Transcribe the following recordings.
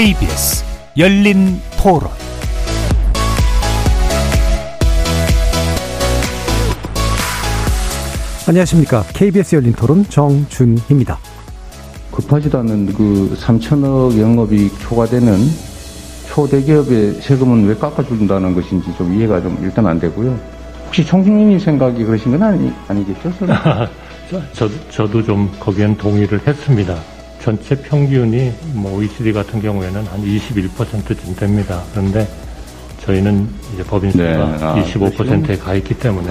KBS 열린 토론 안녕하십니까. KBS 열린 토론 정준희입니다. 급하지도 않은 그 3천억 영업이익 초과되는 초대기업의 세금은 왜 깎아준다는 것인지 좀 이해가 좀 일단 안 되고요. 혹시 총수님이 생각이 그러신 건 아니, 아니겠죠? 저도, 저도 좀 거기엔 동의를 했습니다. 전체 평균이 뭐 OECD 같은 경우에는 한 21%쯤 됩니다. 그런데 저희는 이제 법인수가 네, 아, 25%에 가 있기 때문에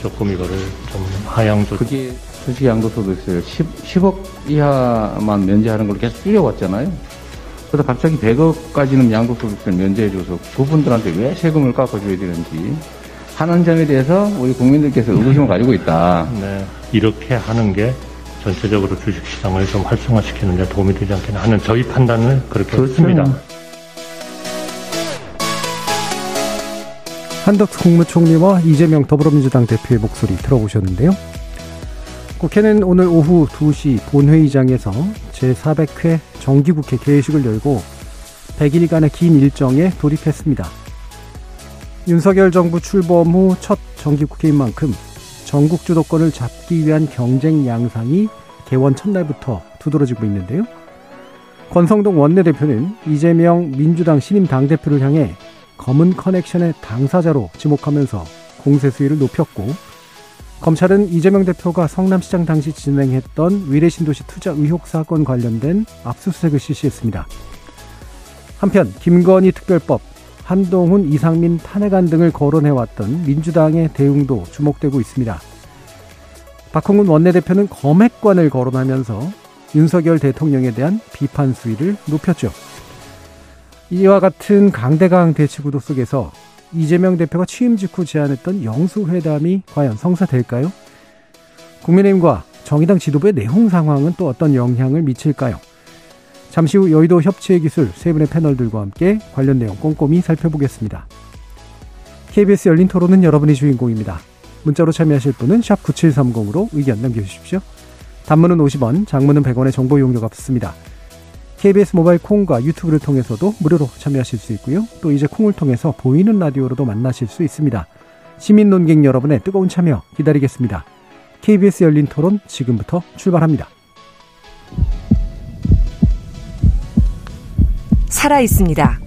조금 이거를 좀 하향 조 그게 솔직히 양도소득세를 10, 10 억 이하만 면제하는 걸 계속 줄여왔잖아요. 그래서 갑자기 100억까지는 양도소득세를 면제해줘서 그분들한테 왜 세금을 깎아줘야 되는지 하는 점에 대해서 우리 국민들께서 의구심을 가지고 있다. 네, 이렇게 하는 게 전체적으로 주식시장을 좀 활성화시키는 데 도움이 되지 않겠나 하는 저희 판단을 그렇게 그렇죠. 했습니다. 한덕수 국무총리와 이재명 더불어민주당 대표의 목소리 들어보셨는데요. 국회는 오늘 오후 2시 본회의장에서 제400회 정기국회 개회식을 열고 100일간의 긴 일정에 돌입했습니다. 윤석열 정부 출범 후 첫 정기국회인 만큼 전국 주도권을 잡기 위한 경쟁 양상이 개원 첫날부터 두드러지고 있는데요. 권성동 원내대표는 이재명 민주당 신임 당대표를 향해 검은 커넥션의 당사자로 지목하면서 공세 수위를 높였고 검찰은 이재명 대표가 성남시장 당시 진행했던 위례신도시 투자 의혹 사건 관련된 압수수색을 실시했습니다. 한편 김건희 특별법, 한동훈, 이상민 탄핵안 등을 거론해왔던 민주당의 대응도 주목되고 있습니다. 박홍근 원내대표는 검핵관을 거론하면서 윤석열 대통령에 대한 비판 수위를 높였죠. 이와 같은 강대강 대치구도 속에서 이재명 대표가 취임 직후 제안했던 영수회담이 과연 성사될까요? 국민의힘과 정의당 지도부의 내홍 상황은 또 어떤 영향을 미칠까요? 잠시 후 여의도 협치의 기술 세 분의 패널들과 함께 관련 내용 꼼꼼히 살펴보겠습니다. KBS 열린 토론은 여러분이 주인공입니다. 문자로 참여하실 분은 9730으로 의견 남겨주십시오. 단문은 50원, 장문은 100원의 정보 이용료가 붙습니다. KBS 모바일 콩과 유튜브를 통해서도 무료로 참여하실 수 있고요. 또 이제 콩을 통해서 보이는 라디오로도 만나실 수 있습니다. 시민 논객 여러분의 뜨거운 참여 기다리겠습니다. KBS 열린 토론 지금부터 출발합니다. 살아 있습니다.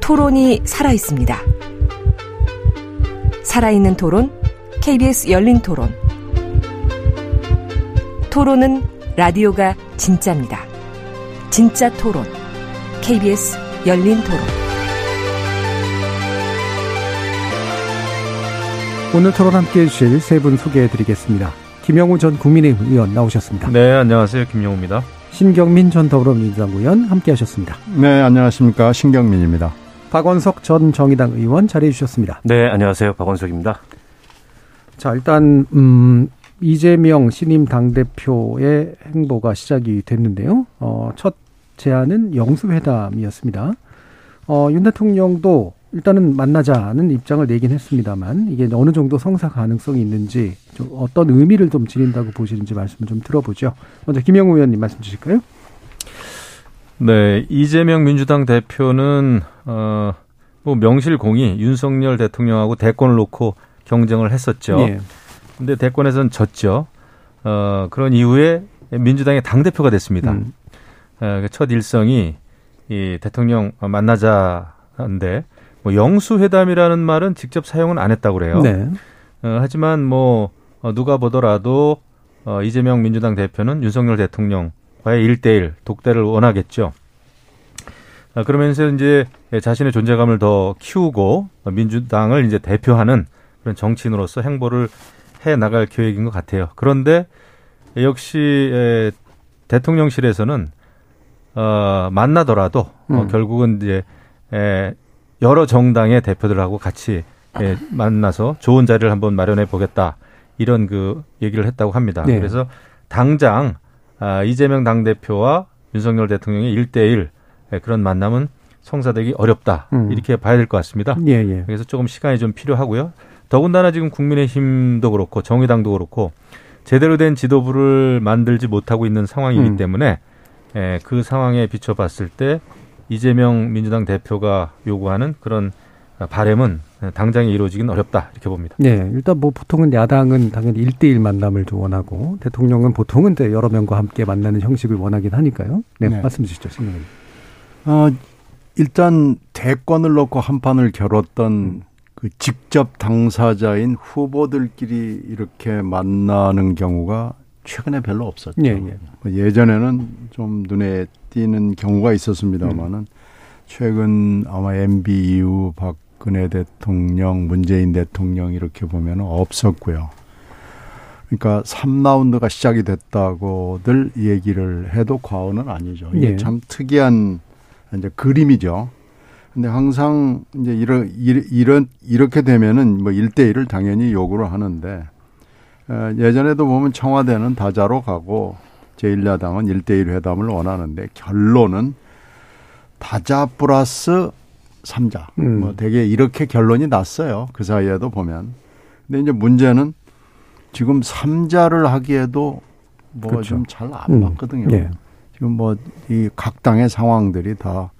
토론이 살아 있습니다. 살아있는 토론, KBS 열린 토론. 토론은 라디오가 진짜입니다. 진짜 토론, KBS 열린 토론. 오늘 토론 함께 해주실 세 분 소개해 드리겠습니다. 김영우 전 국민의힘 의원 나오셨습니다. 네, 안녕하세요. 김영우입니다. 신경민 전 더불어민주당 의원 함께 하셨습니다. 네, 안녕하십니까. 신경민입니다. 박원석 전 정의당 의원 자리해 주셨습니다. 네, 안녕하세요. 박원석입니다. 자, 일단 음 이재명 신임 당 대표의 행보가 시작이 됐는데요. 어, 첫 제안은 영수회담이었습니다. 어, 윤 대통령도 일단은 만나자는 입장을 내긴 했습니다만 이게 어느 정도 성사 가능성이 있는지 좀 어떤 의미를 좀 지닌다고 보시는지 말씀을 좀 들어보죠. 먼저 김영우 의원님 말씀 주실까요? 네, 이재명 민주당 대표는 어, 뭐 명실공히 윤석열 대통령하고 대권을 놓고 경쟁을 했었죠. 예. 근데 대권에서는 졌죠. 어, 그런 이후에 민주당의 당 대표가 됐습니다. 음. 어, 첫 일성이 이 대통령 만나자인데 뭐 영수회담이라는 말은 직접 사용은 안 했다고 그래요. 네. 어, 하지만 뭐 어, 누가 보더라도 어, 이재명 민주당 대표는 윤석열 대통령과의 일대일 독대를 원하겠죠. 아, 그러면서 이제 자신의 존재감을 더 키우고 민주당을 이제 대표하는 그런 정치인으로서 행보를 해 나갈 계획인 것 같아요. 그런데 역시 에, 대통령실에서는 어, 만나더라도 어, 음. 결국은 이제 에, 여러 정당의 대표들하고 같이 예, 만나서 좋은 자리를 한번 마련해 보겠다 이런 그 얘기를 했다고 합니다. 네. 그래서 당장 아, 이재명 당 대표와 윤석열 대통령의 일대일 예, 그런 만남은 성사되기 어렵다 음. 이렇게 봐야 될 것 같습니다. 예, 예. 그래서 조금 시간이 좀 필요하고요. 더군다나 지금 국민의힘도 그렇고 정의당도 그렇고 제대로 된 지도부를 만들지 못하고 있는 상황이기 음. 때문에 예, 그 상황에 비춰봤을 때 이재명 민주당 대표가 요구하는 그런 바램은 당장에 이루어지기는 어렵다 이렇게 봅니다. 네, 일단 뭐 보통은 야당은 당연히 1대1 만남을 좀 원하고 대통령은 보통은 이제 여러 명과 함께 만나는 형식을 원하긴 하니까요. 네, 네. 말씀 주시죠, 신경님. 어, 일단 대권을 놓고 한 판을 겨뤘던 그 직접 당사자인 후보들끼리 이렇게 만나는 경우가 최근에 별로 없었죠. 예, 예. 뭐 예전에는 좀 눈에 띄는 경우가 있었습니다만은 최근 아마 MB 이후 박근혜 대통령, 문재인 대통령 이렇게 보면 없었고요. 그러니까 3라운드가 시작이 됐다고들 얘기를 해도 과언은 아니죠. 이게 예. 참 특이한 이제 그림이죠. 근데 항상 이제 이런 이런 이렇게 되면은 뭐 1대 1을 당연히 요구를 하는데 어, 예전에도 보면 청와대는 다자로 가고 제1야당은 1대1 회담을 원하는데 결론은 다자 플러스 3자. 음. 뭐 되게 이렇게 결론이 났어요. 그 사이에도 보면. 근데 이제 문제는 지금 3자를 하기에도 뭐 그렇죠. 좀잘안 음. 맞거든요. 예. 지금 뭐 이 각 당의 상황들이 다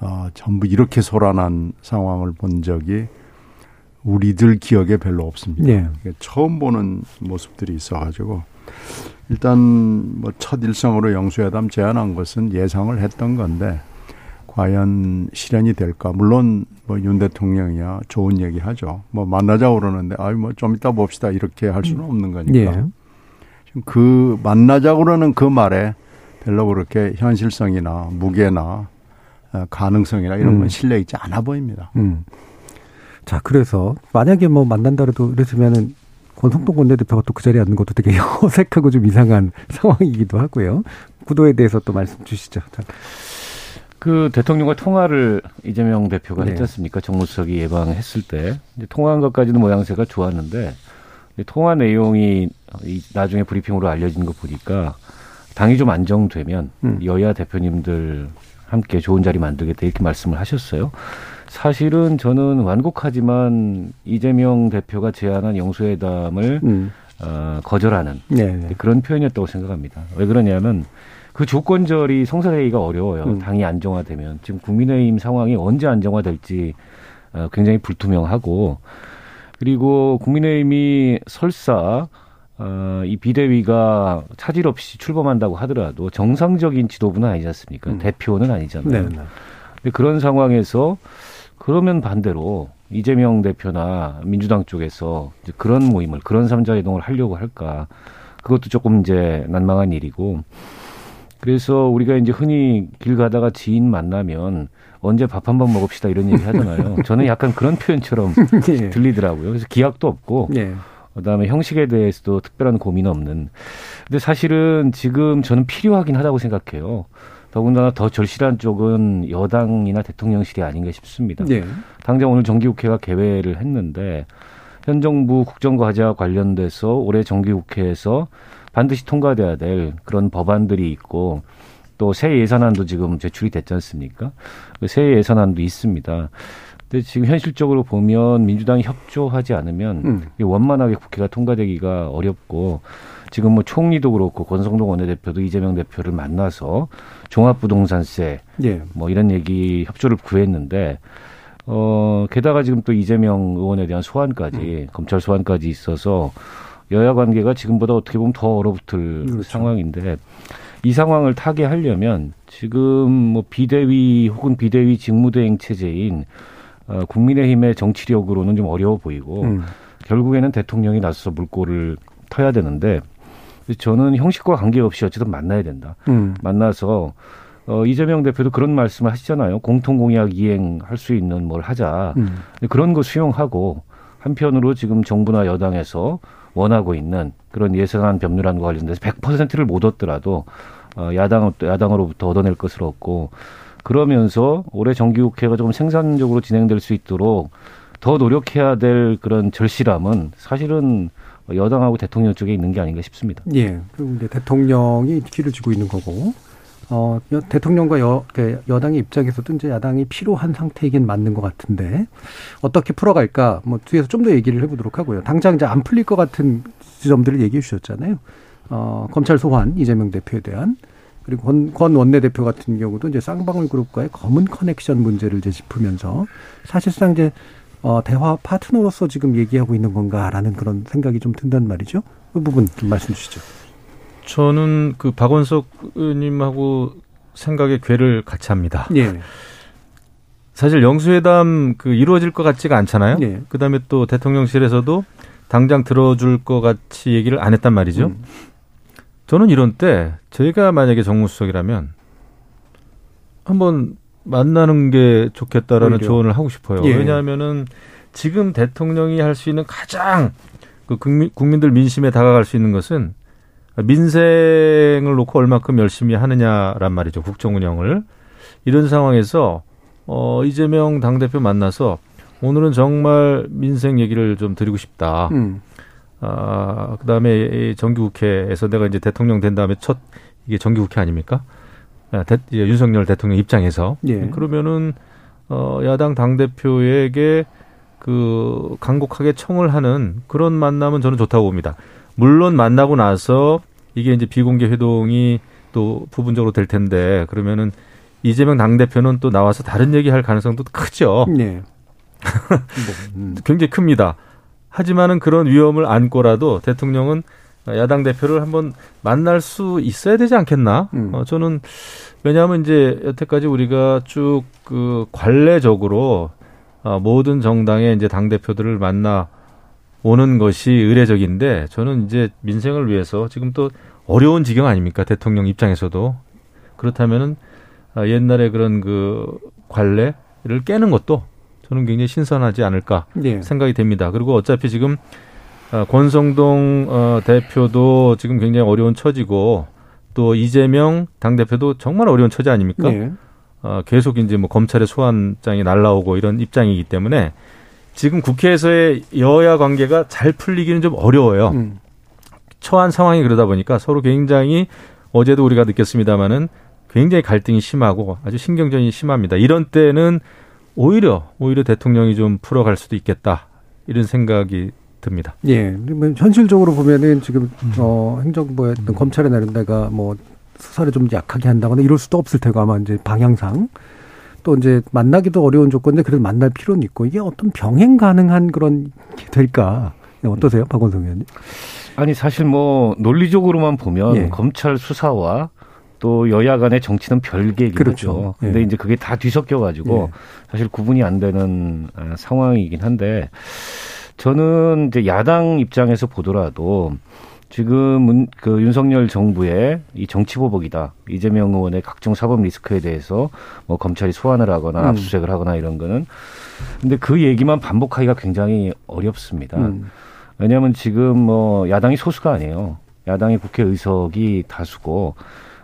어, 전부 이렇게 소란한 상황을 본 적이 우리들 기억에 별로 없습니다. 예. 처음 보는 모습들이 있어가지고 일단 뭐 첫 일성으로 영수회담 제안한 것은 예상을 했던 건데 과연 실현이 될까? 물론 뭐 윤 대통령이야 좋은 얘기 하죠. 뭐 만나자고 그러는데 아유 뭐 좀 이따 봅시다 이렇게 할 수는 없는 거니까. 예. 지금 그 만나자고 그러는 그 말에 별로 그렇게 현실성이나 무게나 어, 가능성이나 이런 건 음. 실려 있지 않아 보입니다. 음. 자, 그래서 만약에 뭐 만난다 그래도 이랬으면은 권성동 원내대표가 또 그 자리에 앉는 것도 되게 어색하고 좀 이상한 상황이기도 하고요. 구도에 대해서 또 말씀 주시죠. 자, 그 대통령과 통화를 이재명 대표가 네. 했지 않습니까? 정무수석이 예방했을 때 통화한 것까지는 모양새가 좋았는데 이 통화 내용이 이 나중에 브리핑으로 알려진 거 보니까 당이 좀 안정되면 음. 여야 대표님들 함께 좋은 자리 만들겠다 이렇게 말씀을 하셨어요. 사실은 저는 완곡하지만 이재명 대표가 제안한 영수회담을 음. 어, 거절하는 네. 네. 그런 표현이었다고 생각합니다. 왜 그러냐면 그 조건절이 성사되기가 어려워요. 음. 당이 안정화되면 지금 국민의힘 상황이 언제 안정화될지 어, 굉장히 불투명하고 그리고 국민의힘이 설사 어, 이 비대위가 차질 없이 출범한다고 하더라도 정상적인 지도부는 아니지 않습니까? 음. 대표는 아니잖아요. 네. 네. 그런 상황에서 그러면 반대로 이재명 대표나 민주당 쪽에서 이제 그런 모임을 그런 삼자 회동을 하려고 할까 그것도 조금 이제 난망한 일이고 그래서 우리가 이제 흔히 길 가다가 지인 만나면 언제 밥 한 번 먹읍시다 이런 얘기 하잖아요. 저는 약간 그런 표현처럼 예. 들리더라고요. 그래서 기약도 없고 예. 그다음에 형식에 대해서도 특별한 고민 없는. 근데 사실은 지금 저는 필요하긴 하다고 생각해요. 더군다나 더 절실한 쪽은 여당이나 대통령실이 아닌가 싶습니다. 예. 당장 오늘 정기국회가 개회를 했는데 현 정부 국정과제와 관련돼서 올해 정기국회에서 반드시 통과돼야 될 그런 법안들이 있고 또 새 예산안도 지금 제출이 됐지 않습니까? 그새 예산안도 있습니다. 근데 지금 현실적으로 보면 민주당이 협조하지 않으면 음. 원만하게 국회가 통과되기가 어렵고 지금 뭐 총리도 그렇고 권성동 원내대표도 이재명 대표를 만나서 종합부동산세 예. 뭐 이런 얘기 협조를 구했는데 어 게다가 지금 또 이재명 의원에 대한 소환까지 검찰 소환까지 있어서 여야 관계가 지금보다 어떻게 보면 더 얼어붙을 그렇죠. 상황인데 이 상황을 타개하려면 지금 뭐 비대위 혹은 비대위 직무대행 체제인 어, 국민의힘의 정치력으로는 좀 어려워 보이고 음. 결국에는 대통령이 나서서 물꼬를 터야 되는데 저는 형식과 관계없이 어쨌든 만나야 된다. 음. 만나서 어, 이재명 대표도 그런 말씀을 하시잖아요. 공통공약 이행할 수 있는 뭘 하자. 음. 그런 거 수용하고 한편으로 지금 정부나 여당에서 원하고 있는 그런 예산안 법률안과 관련돼서 100%를 못 얻더라도 어, 야당 야당으로부터 얻어낼 것을 얻고 그러면서 올해 정기국회가 조금 생산적으로 진행될 수 있도록 더 노력해야 될 그런 절실함은 사실은 여당하고 대통령 쪽에 있는 게 아닌가 싶습니다. 예. 그리고 이제 대통령이 키를 쥐고 있는 거고, 어, 여- 대통령과 여, 그 여당의 입장에서도 이제 야당이 필요한 상태이긴 맞는 것 같은데, 어떻게 풀어갈까, 뭐, 뒤에서 좀 더 얘기를 해보도록 하고요. 당장 이제 안 풀릴 것 같은 지점들을 얘기해 주셨잖아요. 어, 검찰 소환, 이재명 대표에 대한. 그리고 권, 권 원내대표 같은 경우도 이제 쌍방울 그룹과의 검은 커넥션 문제를 이제 짚으면서 사실상 이제 어, 대화 파트너로서 지금 얘기하고 있는 건가라는 그런 생각이 좀 든단 말이죠. 그 부분 좀 말씀 주시죠. 저는 그 박원석 의원님하고 생각의 궤를 같이 합니다. 예. 사실 영수회담 그 이루어질 것 같지가 않잖아요. 예. 그다음에 또 대통령실에서도 당장 들어줄 것 같이 얘기를 안 했단 말이죠. 음. 저는 이런 때 저희가 만약에 정무수석이라면 한번 만나는 게 좋겠다라는 오히려. 조언을 하고 싶어요. 예. 왜냐하면은 지금 대통령이 할 수 있는 가장 그 국민, 국민들 민심에 다가갈 수 있는 것은 민생을 놓고 얼마큼 열심히 하느냐란 말이죠. 국정 운영을. 이런 상황에서 어 이재명 당대표 만나서 오늘은 정말 민생 얘기를 좀 드리고 싶다. 음. 아, 그 다음에 이 정기국회에서 내가 이제 대통령 된 다음에 첫 이게 정기국회 아닙니까? 아, 대, 윤석열 대통령 입장에서 예. 그러면은 어 야당 당 대표에게 그 간곡하게 청을 하는 그런 만남은 저는 좋다고 봅니다. 물론 만나고 나서 이게 이제 비공개 회동이 또 부분적으로 될 텐데 그러면은 이재명 당 대표는 또 나와서 다른 얘기 할 가능성도 크죠. 예. 뭐, 음. 굉장히 큽니다. 하지만은 그런 위험을 안고라도 대통령은 야당 대표를 한번 만날 수 있어야 되지 않겠나? 음. 어, 저는 왜냐하면 이제 여태까지 우리가 쭉 그 관례적으로 어, 모든 정당의 이제 당 대표들을 만나 오는 것이 의례적인데 저는 이제 민생을 위해서 지금 또 어려운 지경 아닙니까 대통령 입장에서도 그렇다면은 아, 옛날에 그런 그 관례를 깨는 것도 저는 굉장히 신선하지 않을까 예. 생각이 됩니다. 그리고 어차피 지금 어, 권성동 어, 대표도 지금 굉장히 어려운 처지고 또 이재명 당 대표도 정말 어려운 처지 아닙니까? 예. 어, 계속 이제 뭐 검찰의 소환장이 날라오고 이런 입장이기 때문에 지금 국회에서의 여야 관계가 잘 풀리기는 좀 어려워요. 음. 처한 상황이 그러다 보니까 서로 굉장히 어제도 우리가 느꼈습니다마는 굉장히 갈등이 심하고 아주 신경전이 심합니다. 이런 때는 오히려 오히려 대통령이 좀 풀어갈 수도 있겠다 이런 생각이 듭니다. 예. 뭐 현실적으로 보면은 지금 어 행정부의 어떤 검찰의 나름대가 뭐 수사를 좀 약하게 한다거나 이럴 수도 없을 테고 아마 이제 방향상 또 이제 만나기도 어려운 조건인데 그래도 만날 필요는 있고 이게 어떤 병행 가능한 그런 게 될까? 네, 어떠세요, 박원성 의원님? 아니 사실 뭐 논리적으로만 보면 예. 검찰 수사와 또 여야 간의 정치는 별개이긴 그렇죠. 하죠. 근데 예. 이제 그게 다 뒤섞여 가지고 예. 사실 구분이 안 되는 아, 상황이긴 한데 저는 이제 야당 입장에서 보더라도 지금 문- 그 윤석열 정부의 이 정치 보복이다. 이재명 의원의 각종 사법 리스크에 대해서 뭐 검찰이 소환을 하거나 음. 압수수색을 하거나 이런 거는 근데 그 얘기만 반복하기가 굉장히 어렵습니다. 음. 왜냐하면 지금 뭐 야당이 소수가 아니에요. 야당의 국회 의석이 다수고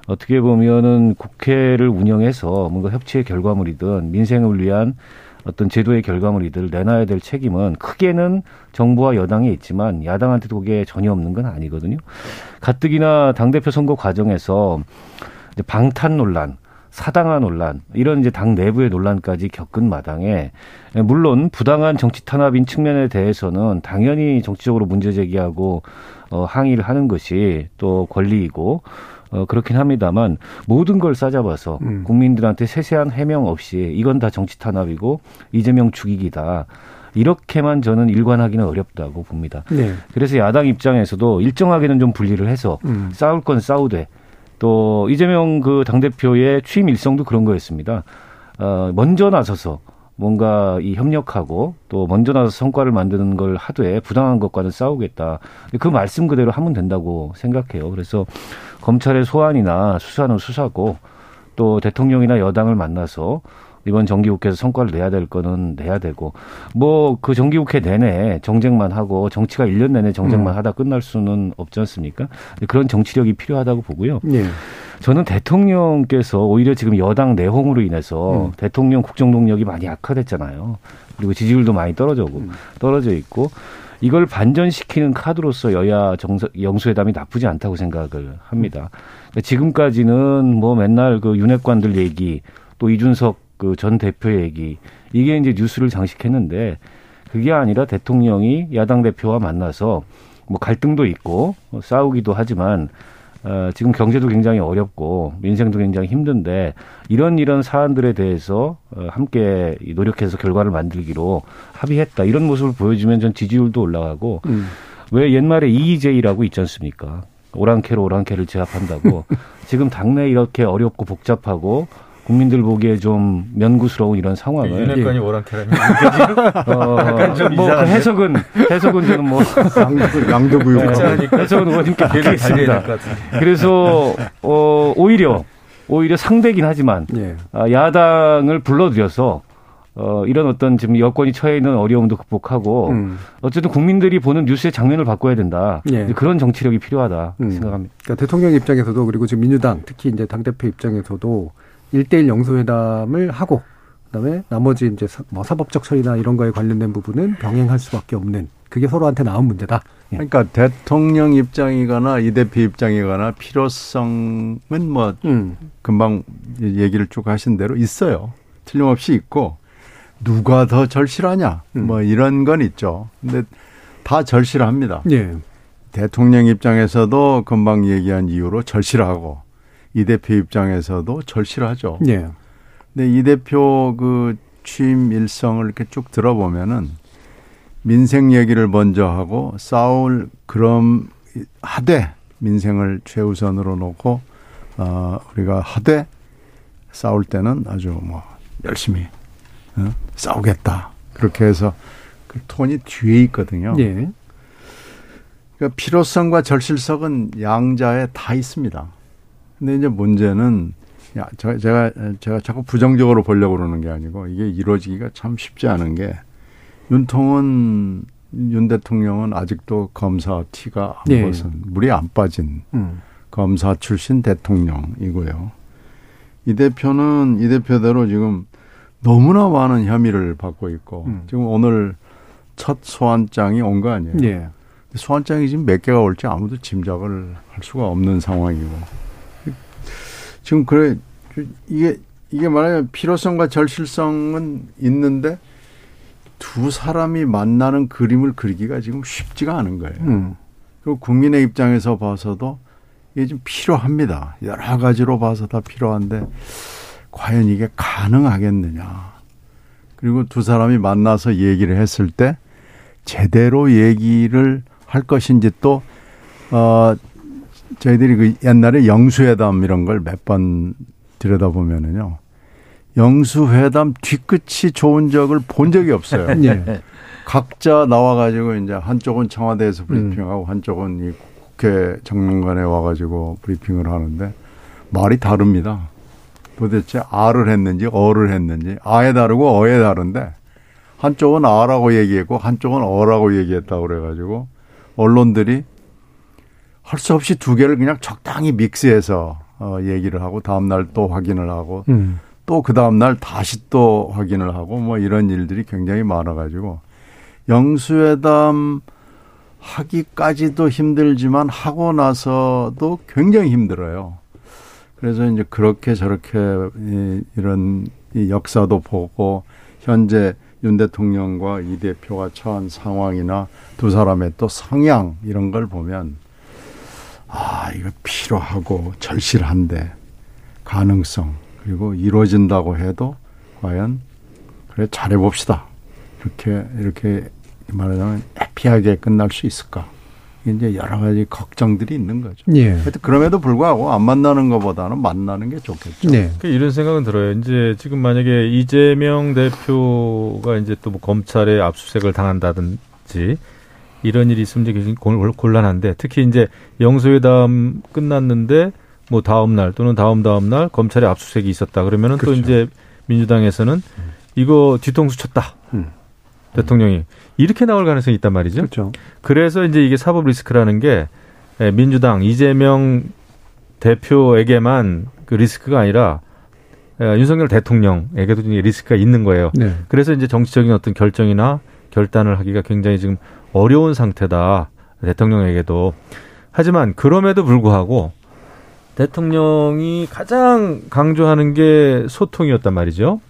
어떻게 보면은 국회를 운영해서 뭔가 협치의 결과물이든 민생을 위한 어떤 제도의 결과물이들 내놔야 될 책임은 크게는 정부와 여당에 있지만 야당한테도 그게 전혀 없는 건 아니거든요. 가뜩이나 당대표 선거 과정에서 이제 방탄 논란, 사당화 논란, 이런 이제 당 내부의 논란까지 겪은 마당에 물론 부당한 정치 탄압인 측면에 대해서는 당연히 정치적으로 문제 제기하고 어, 항의를 하는 것이 또 권리이고 어, 그렇긴 합니다만 모든 걸 싸잡아서 음. 국민들한테 세세한 해명 없이 이건 다 정치 탄압이고 이재명 죽이기다. 이렇게만 저는 일관하기는 어렵다고 봅니다. 네. 그래서 야당 입장에서도 일정하게는 좀 분리를 해서 음. 싸울 건 싸우되 또 이재명 그 당대표의 취임 일성도 그런 거였습니다. 어, 먼저 나서서 뭔가 이 협력하고 또 먼저 나서 서 성과를 만드는 걸 하되 부당한 것과는 싸우겠다. 그 말씀 그대로 하면 된다고 생각해요. 그래서 검찰의 소환이나 수사는 수사고 또 대통령이나 여당을 만나서 이번 정기국회에서 성과를 내야 될 거는 내야 되고 뭐 그 정기국회 내내 정쟁만 하고 정치가 1년 내내 정쟁만 음. 하다 끝날 수는 없지 않습니까? 그런 정치력이 필요하다고 보고요. 예. 저는 대통령께서 오히려 지금 여당 내홍으로 인해서 음. 대통령 국정 동력이 많이 악화됐잖아요. 그리고 지지율도 많이 떨어져고 음. 떨어져 있고 이걸 반전시키는 카드로서 여야 정서, 영수회담이 나쁘지 않다고 생각을 합니다. 그러니까 지금까지는 뭐 맨날 그 윤핵관들 얘기 또 이준석 그 전 대표 얘기 이게 이제 뉴스를 장식했는데 그게 아니라 대통령이 야당 대표와 만나서 뭐 갈등도 있고 뭐 싸우기도 하지만 어, 지금 경제도 굉장히 어렵고 민생도 굉장히 힘든데 이런 이런 사안들에 대해서 어, 함께 노력해서 결과를 만들기로 합의했다 이런 모습을 보여주면 전 지지율도 올라가고 음. 왜 옛말에 EJ라고 있지 않습니까? 오랑캐로 오랑캐를 제압한다고 지금 당내 이렇게 어렵고 복잡하고 국민들 보기에 좀 면구스러운 이런 상황을 윤핵관이 오랑캐라면 어, 좀뭐 이상한데? 그 해석은 해석은 저는 뭐 양도, 양도 부유가. 해석은 의원님께. 될것 같은데. 그래서 어 오히려 오히려 상대긴 하지만 예. 아, 야당을 불러들여서 어 이런 어떤 지금 여권이 처해 있는 어려움도 극복하고 음. 어쨌든 국민들이 보는 뉴스의 장면을 바꿔야 된다. 예. 그런 정치력이 필요하다 음. 생각합니다. 그러니까 대통령 입장에서도 그리고 지금 민주당 특히 이제 당 대표 입장에서도 일대일 영수회담을 하고 그다음에 나머지 이제 사, 뭐 사법적 처리나 이런 거에 관련된 부분은 병행할 수밖에 없는 그게 서로한테 나온 문제다. 예. 그러니까 대통령 입장이거나 이 대표 입장이거나 필요성은 뭐 음. 금방 얘기를 쭉 하신 대로 있어요. 틀림없이 있고 누가 더 절실하냐 음. 뭐 이런 건 있죠. 근데 다 절실합니다. 예. 대통령 입장에서도 금방 얘기한 이유로 절실하고 이 대표 입장에서도 절실하죠. 예. 근데 이 대표 그 취임 일성을 이렇게 쭉 들어보면은 민생 얘기를 먼저 하고 싸울 그럼 하되 민생을 최우선으로 놓고 어 우리가 하되 싸울 때는 아주 뭐 열심히 어? 싸우겠다 그렇게 해서 그 톤이 뒤에 있거든요. 예. 그러니까 필요성과 절실성은 양자에 다 있습니다. 근데 이제 문제는 야, 저, 제가 제가 자꾸 부정적으로 보려고 그러는 게 아니고 이게 이루어지기가 참 쉽지 않은 게 윤통은 윤 대통령은 아직도 검사 티가 안 예. 벗은 물이 안 빠진 음. 검사 출신 대통령이고요. 이 대표는 이 대표대로 지금 너무나 많은 혐의를 받고 있고 음. 지금 오늘 첫 소환장이 온 거 아니에요. 예. 소환장이 지금 몇 개가 올지 아무도 짐작을 할 수가 없는 상황이고 지금 그래 이게 이게 말하면 필요성과 절실성은 있는데 두 사람이 만나는 그림을 그리기가 지금 쉽지가 않은 거예요. 음. 그리고 국민의 입장에서 봐서도 이게 좀 필요합니다. 여러 가지로 봐서 다 필요한데 과연 이게 가능하겠느냐. 그리고 두 사람이 만나서 얘기를 했을 때 제대로 얘기를 할 것인지 또, 어, 저희들이 그 옛날에 영수회담 이런 걸 몇 번 들여다보면은요. 영수회담 뒤끝이 좋은 적을 본 적이 없어요. 예. 각자 나와가지고 이제 한쪽은 청와대에서 브리핑하고 한쪽은 이 국회 정론관에 와가지고 브리핑을 하는데 말이 다릅니다. 도대체 아를 했는지 어를 했는지 아에 다르고 어에 다른데 한쪽은 아라고 얘기했고 한쪽은 어라고 얘기했다고 그래가지고 언론들이 할 수 없이 두 개를 그냥 적당히 믹스해서 어 얘기를 하고 다음 날 또 확인을 하고 음. 또그 다음날 다시 또 확인을 하고 뭐 이런 일들이 굉장히 많아가지고 영수회담 하기까지도 힘들지만 하고 나서도 굉장히 힘들어요. 그래서 이제 그렇게 저렇게 이- 이런 이 역사도 보고 현재 윤 대통령과 이 대표가 처한 상황이나 두 사람의 또 성향 이런 걸 보면 아 이거 필요하고 절실한데 가능성 그리고 이루어진다고 해도 과연 그래 잘해 봅시다 이렇게 이렇게 말하자면 해피하게 끝날 수 있을까 이제 여러 가지 걱정들이 있는 거죠. 예. 하여튼 그럼에도 불구하고 안 만나는 것보다는 만나는 게 좋겠죠. 네. 그 이런 생각은 들어요. 이제 지금 만약에 이재명 대표가 이제 또 뭐 검찰에 압수수색을 당한다든지 이런 일이 있으면 굉장히 곤- 곤란한데 특히 이제 영수회담 끝났는데 뭐 다음 날 또는 다음 다음 날 검찰에 압수수색이 있었다 그러면은 또 그렇죠. 이제 민주당에서는 이거 뒤통수 쳤다. 음. 대통령이 이렇게 나올 가능성이 있단 말이죠. 그렇죠. 그래서 이제 이게 사법 리스크라는 게 예, 민주당 이재명 대표에게만 그 리스크가 아니라 예, 윤석열 대통령에게도 리스크가 있는 거예요. 네. 그래서 이제 정치적인 어떤 결정이나 결단을 하기가 굉장히 지금 어려운 상태다. 대통령에게도. 하지만 그럼에도 불구하고 대통령이 가장 강조하는 게 소통이었단 말이죠.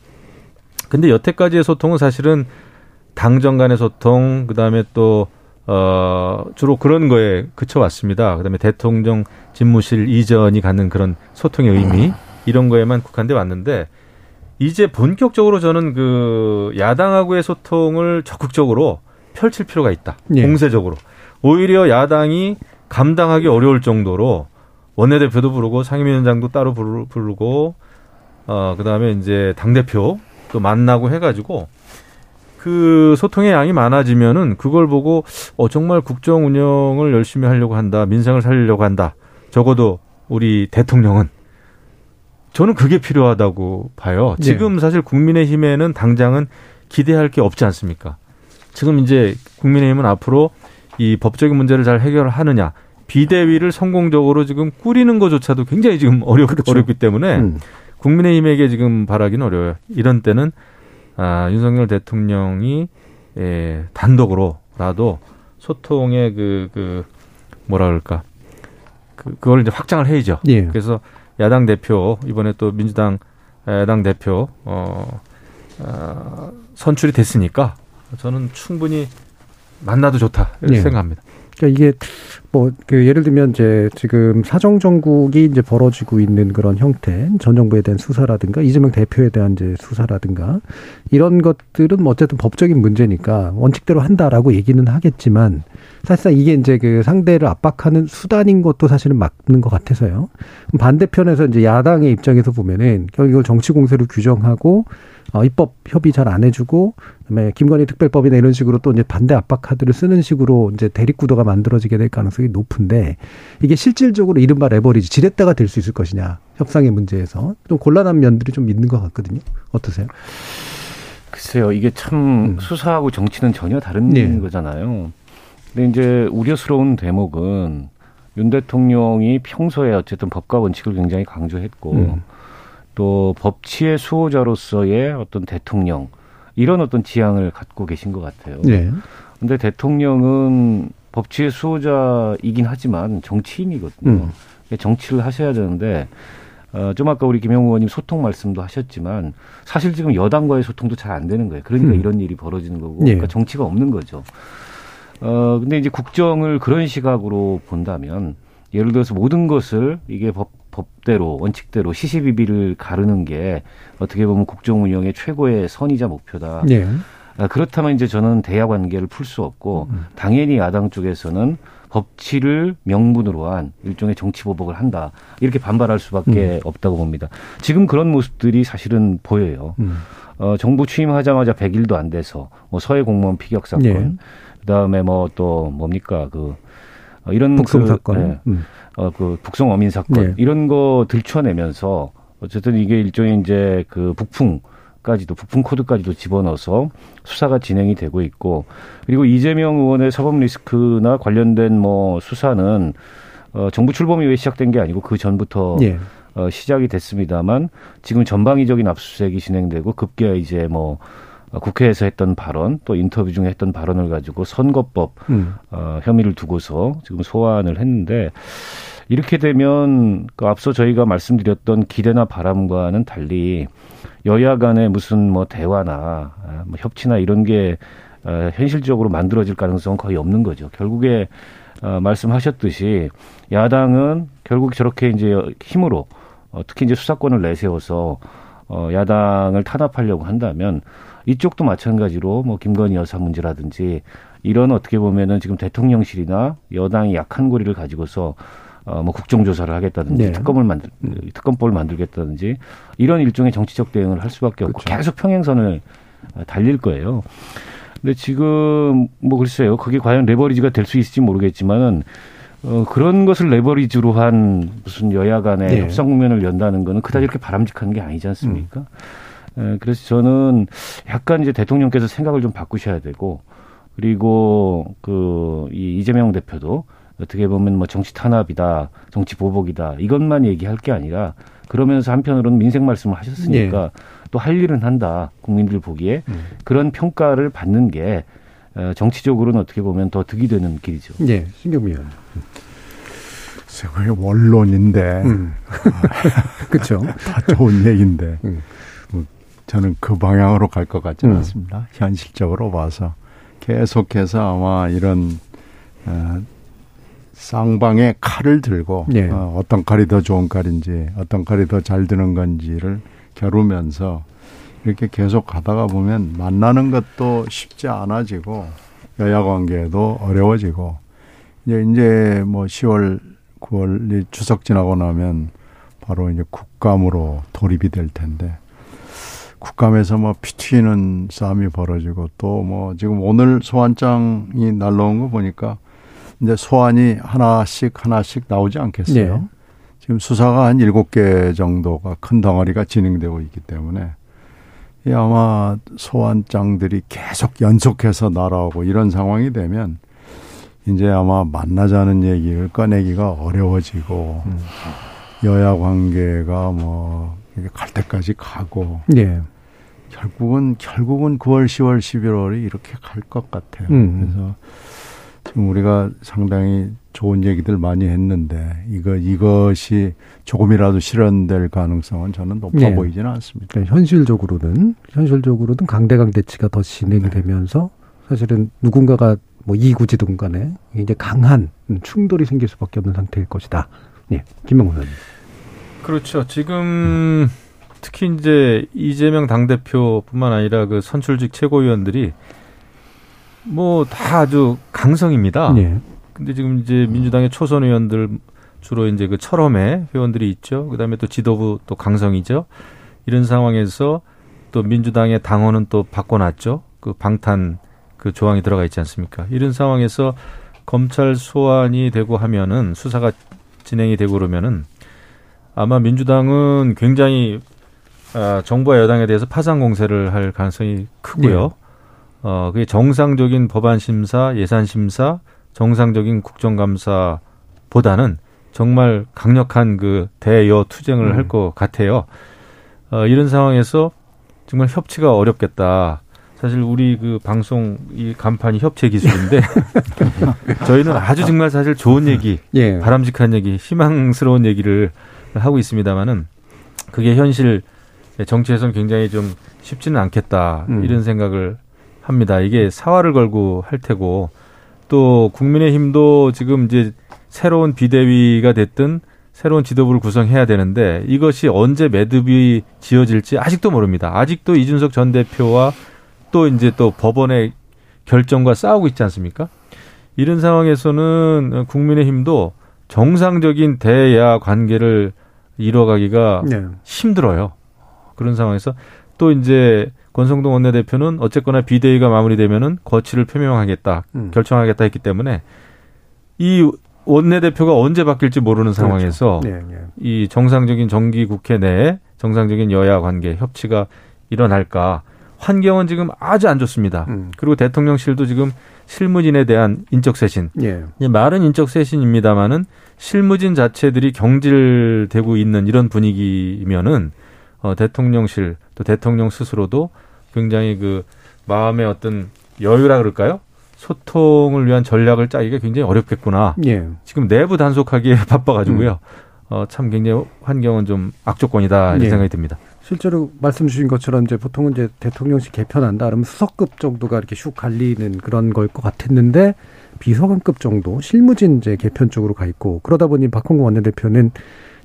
근데 여태까지의 소통은 사실은 당정 간의 소통, 그 다음에 또, 어, 주로 그런 거에 그쳐왔습니다. 그 다음에 대통령 집무실 이전이 갖는 그런 소통의 의미, 이런 거에만 국한돼 왔는데, 이제 본격적으로 저는 그 야당하고의 소통을 적극적으로 펼칠 필요가 있다. 예. 공세적으로. 오히려 야당이 감당하기 어려울 정도로 원내대표도 부르고 상임위원장도 따로 부르- 부르고 어 그다음에 이제 당 대표 또 만나고 해가지고 그 소통의 양이 많아지면은 그걸 보고 어 정말 국정 운영을 열심히 하려고 한다 민생을 살리려고 한다 적어도 우리 대통령은 저는 그게 필요하다고 봐요. 네. 지금 사실 국민의힘에는 당장은 기대할 게 없지 않습니까? 지금 이제 국민의힘은 앞으로 이 법적인 문제를 잘 해결하느냐 비대위를 성공적으로 지금 꾸리는 것조차도 굉장히 지금 어렵, 그렇죠. 어렵기 때문에 음. 국민의힘에게 지금 바라기는 어려워요. 이런 때는 아, 윤석열 대통령이 예, 단독으로라도 소통의 그, 그 뭐라 그럴까 그, 그걸 이제 확장을 해야죠. 예. 그래서 야당 대표 이번에 또 민주당 야당 대표 어, 어 선출이 됐으니까 저는 충분히 만나도 좋다 이렇게 예. 생각합니다. 그러니까 이게 뭐 그 예를 들면 이제 지금 사정 정국이 이제 벌어지고 있는 그런 형태, 전 정부에 대한 수사라든가 이재명 대표에 대한 이제 수사라든가 이런 것들은 뭐 어쨌든 법적인 문제니까 원칙대로 한다라고 얘기는 하겠지만 사실상 이게 이제 그 상대를 압박하는 수단인 것도 사실은 맞는 것 같아서요. 반대편에서 이제 야당의 입장에서 보면은 결국 이걸 정치 공세로 규정하고 어, 입법 협의 잘 안 해주고 그다음에 김건희 특별법이나 이런 식으로 또 이제 반대 압박 카드를 쓰는 식으로 이제 대립 구도가 만들어지게 될 가능성이 높은데 이게 실질적으로 이른바 레버리지 지렛대가 될 수 있을 것이냐 협상의 문제에서 좀 곤란한 면들이 좀 있는 것 같거든요. 어떠세요? 글쎄요, 이게 참 음. 수사하고 정치는 전혀 다른 네. 거잖아요. 근데 이제 우려스러운 대목은 윤 대통령이 평소에 어쨌든 법과 원칙을 굉장히 강조했고 음. 또 법치의 수호자로서의 어떤 대통령 이런 어떤 지향을 갖고 계신 것 같아요. 네. 근데 대통령은 법치의 수호자이긴 하지만 정치인이거든요. 음. 정치를 하셔야 되는데 어, 좀 아까 우리 김영우 의원님 소통 말씀도 하셨지만 사실 지금 여당과의 소통도 잘 안 되는 거예요. 그러니까 음. 이런 일이 벌어지는 거고 예. 그러니까 정치가 없는 거죠. 어, 근데 이제 국정을 그런 시각으로 본다면 예를 들어서 모든 것을 이게 법, 법대로 원칙대로 시시비비를 가르는 게 어떻게 보면 국정 운영의 최고의 선이자 목표다. 네. 아, 그렇다면 이제 저는 대야 관계를 풀 수 없고 음. 당연히 야당 쪽에서는 법치를 명분으로 한 일종의 정치 보복을 한다 이렇게 반발할 수밖에 없다고 봅니다. 지금 그런 모습들이 사실은 보여요. 음. 어, 정부 취임하자마자 100일도 안 돼서 뭐 서해 공무원 피격 사건, 예. 그다음에 뭐 또 뭡니까 그 어, 이런 북송 그, 사건. 예, 음. 어, 그 북송 어민 사건 네. 이런 거 들춰내면서 어쨌든 이게 일종의 이제 그 북풍 까지도 북풍 코드까지도 집어넣어서 수사가 진행이 되고 있고 그리고 이재명 의원의 사법 리스크나 관련된 뭐 수사는 어, 정부 출범 이후에 시작된 게 아니고 그 전부터 예. 어, 시작이 됐습니다만 지금 전방위적인 압수수색이 진행되고 급기야 이제 뭐 어, 국회에서 했던 발언 또 인터뷰 중에 했던 발언을 가지고 선거법 음. 어, 혐의를 두고서 지금 소환을 했는데 이렇게 되면 그 앞서 저희가 말씀드렸던 기대나 바람과는 달리 여야 간의 무슨 뭐 대화나 아, 뭐 협치나 이런 게 어, 현실적으로 만들어질 가능성은 거의 없는 거죠. 결국에 어, 말씀하셨듯이 야당은 결국 저렇게 이제 힘으로 어, 특히 이제 수사권을 내세워서 어, 야당을 탄압하려고 한다면 이쪽도 마찬가지로 뭐 김건희 여사 문제라든지 이런 어떻게 보면은 지금 대통령실이나 여당이 약한 고리를 가지고서 어, 뭐 국정조사를 하겠다든지 네. 특검을 만들 특검법을 만들겠다든지 이런 일종의 정치적 대응을 할 수밖에 없고 그렇죠. 계속 평행선을 어, 달릴 거예요. 근데 지금 뭐 글쎄요, 그게 과연 레버리지가 될 수 있을지 모르겠지만은 어, 그런 것을 레버리지로 한 무슨 여야 간의 네. 협상 국면을 연다는 거는 그다지 이렇게 바람직한 게 아니지 않습니까? 에, 그래서 저는 약간 이제 대통령께서 생각을 좀 바꾸셔야 되고 그리고 그 이 이재명 대표도 어떻게 보면 뭐 정치 탄압이다, 정치 보복이다 이것만 얘기할 게 아니라 그러면서 한편으로는 민생 말씀을 하셨으니까 또할 일은 한다 국민들 보기에 그런 평가를 받는 게 어, 정치적으로는 어떻게 보면 더 득이 되는 길이죠. 예. 신경미 의원. 그게 원론인데 음. 그렇죠. 다 좋은 얘기인데 음. 뭐 저는 그 방향으로 갈 것 같지는 음. 않습니다. 현실적으로 봐서 계속해서 아마 이런 어, 쌍방에 칼을 들고 예. 어, 어떤 칼이 더 좋은 칼인지 어떤 칼이 더 잘 드는 건지를 겨루면서 이렇게 계속 가다가 보면 만나는 것도 쉽지 않아지고 여야 관계도 어려워지고 이제 이제 뭐 10월 9월 이 추석 지나고 나면 바로 이제 국감으로 돌입이 될 텐데 국감에서 뭐 피 튀는 싸움이 벌어지고 또 뭐 지금 오늘 소환장이 날라온 거 보니까 이제 소환이 하나씩 하나씩 나오지 않겠어요. 네. 지금 수사가 한 일곱 개 정도가 큰 덩어리가 진행되고 있기 때문에 이 아마 소환장들이 계속 연속해서 날아오고 이런 상황이 되면 이제 아마 만나자는 얘기를 꺼내기가 어려워지고 음. 여야 관계가 뭐 갈 때까지 가고 예. 결국은 결국은 9월, 10월, 11월이 이렇게 갈 것 같아요. 음. 그래서 지금 우리가 상당히 좋은 얘기들 많이 했는데 이거 이것이 조금이라도 실현될 가능성은 저는 높아 네. 보이지는 않습니다. 그러니까 현실적으로는 현실적으로는 강대강 대치가 더 진행이 되면서 사실은 누군가가 뭐 이구지든 간에 이제 강한 충돌이 생길 수밖에 없는 상태일 것이다. 예. 김명훈 의원님. 그렇죠. 지금 특히 이제 이재명 당대표뿐만 아니라 그 선출직 최고위원들이 뭐 다 아주 강성입니다. 예. 근데 지금 이제 민주당의 초선 의원들 주로 이제 그 철험의 회원들이 있죠. 그다음에 또 지도부 또 강성이죠. 이런 상황에서 또 민주당의 당원은 또 바꿔놨죠. 그 방탄 그 조항이 들어가 있지 않습니까? 이런 상황에서 검찰 소환이 되고 하면은 수사가 진행이 되고 그러면은 아마 민주당은 굉장히 아, 정부와 여당에 대해서 파상 공세를 할 가능성이 크고요. 네. 어, 그게 정상적인 법안 심사, 예산 심사, 정상적인 국정감사보다는 정말 강력한 그 대여 투쟁을 음. 할것 같아요. 어, 이런 상황에서 정말 협치가 어렵겠다. 사실 우리 그 방송 이 간판이 협체 기술인데 저희는 아주 정말 사실 좋은 얘기, 예. 바람직한 얘기, 희망스러운 얘기를 하고 있습니다만은 그게 현실 정치에서는 굉장히 좀 쉽지는 않겠다 음. 이런 생각을 합니다. 이게 사활을 걸고 할 테고 또 국민의힘도 지금 이제 새로운 비대위가 됐든 새로운 지도부를 구성해야 되는데 이것이 언제 매듭이 지어질지 아직도 모릅니다. 아직도 이준석 전 대표와 또 이제 또 법원의 결정과 싸우고 있지 않습니까? 이런 상황에서는 국민의힘도 정상적인 대야 관계를 이뤄가기가 예. 힘들어요. 그런 상황에서 또 이제 권성동 원내대표는 어쨌거나 비대위가 마무리되면은 거취를 표명하겠다, 음. 결정하겠다 했기 때문에 이 원내대표가 언제 바뀔지 모르는 상황에서 예, 예. 이 정상적인 정기 국회 내에 정상적인 여야 관계 협치가 일어날까 환경은 지금 아주 안 좋습니다. 음. 그리고 대통령실도 지금 실무진에 대한 인적 쇄신 예. 말은 인적 쇄신입니다만은 실무진 자체들이 경질되고 있는 이런 분위기면은 어, 대통령실 또 대통령 스스로도 굉장히 그 마음의 어떤 여유라 그럴까요? 소통을 위한 전략을 짜기가 굉장히 어렵겠구나. 예. 지금 내부 단속하기에 바빠가지고요. 어, 참 굉장히 환경은 좀 악조건이다 이런 예. 생각이 듭니다. 실제로 말씀 주신 것처럼 이제 보통은 이제 대통령실 개편한다 그러면 수석급 정도가 이렇게 슉 갈리는 그런 걸 것 같았는데 비서관급 정도 실무진 이제 개편 쪽으로 가 있고 그러다 보니 박홍구 원내대표는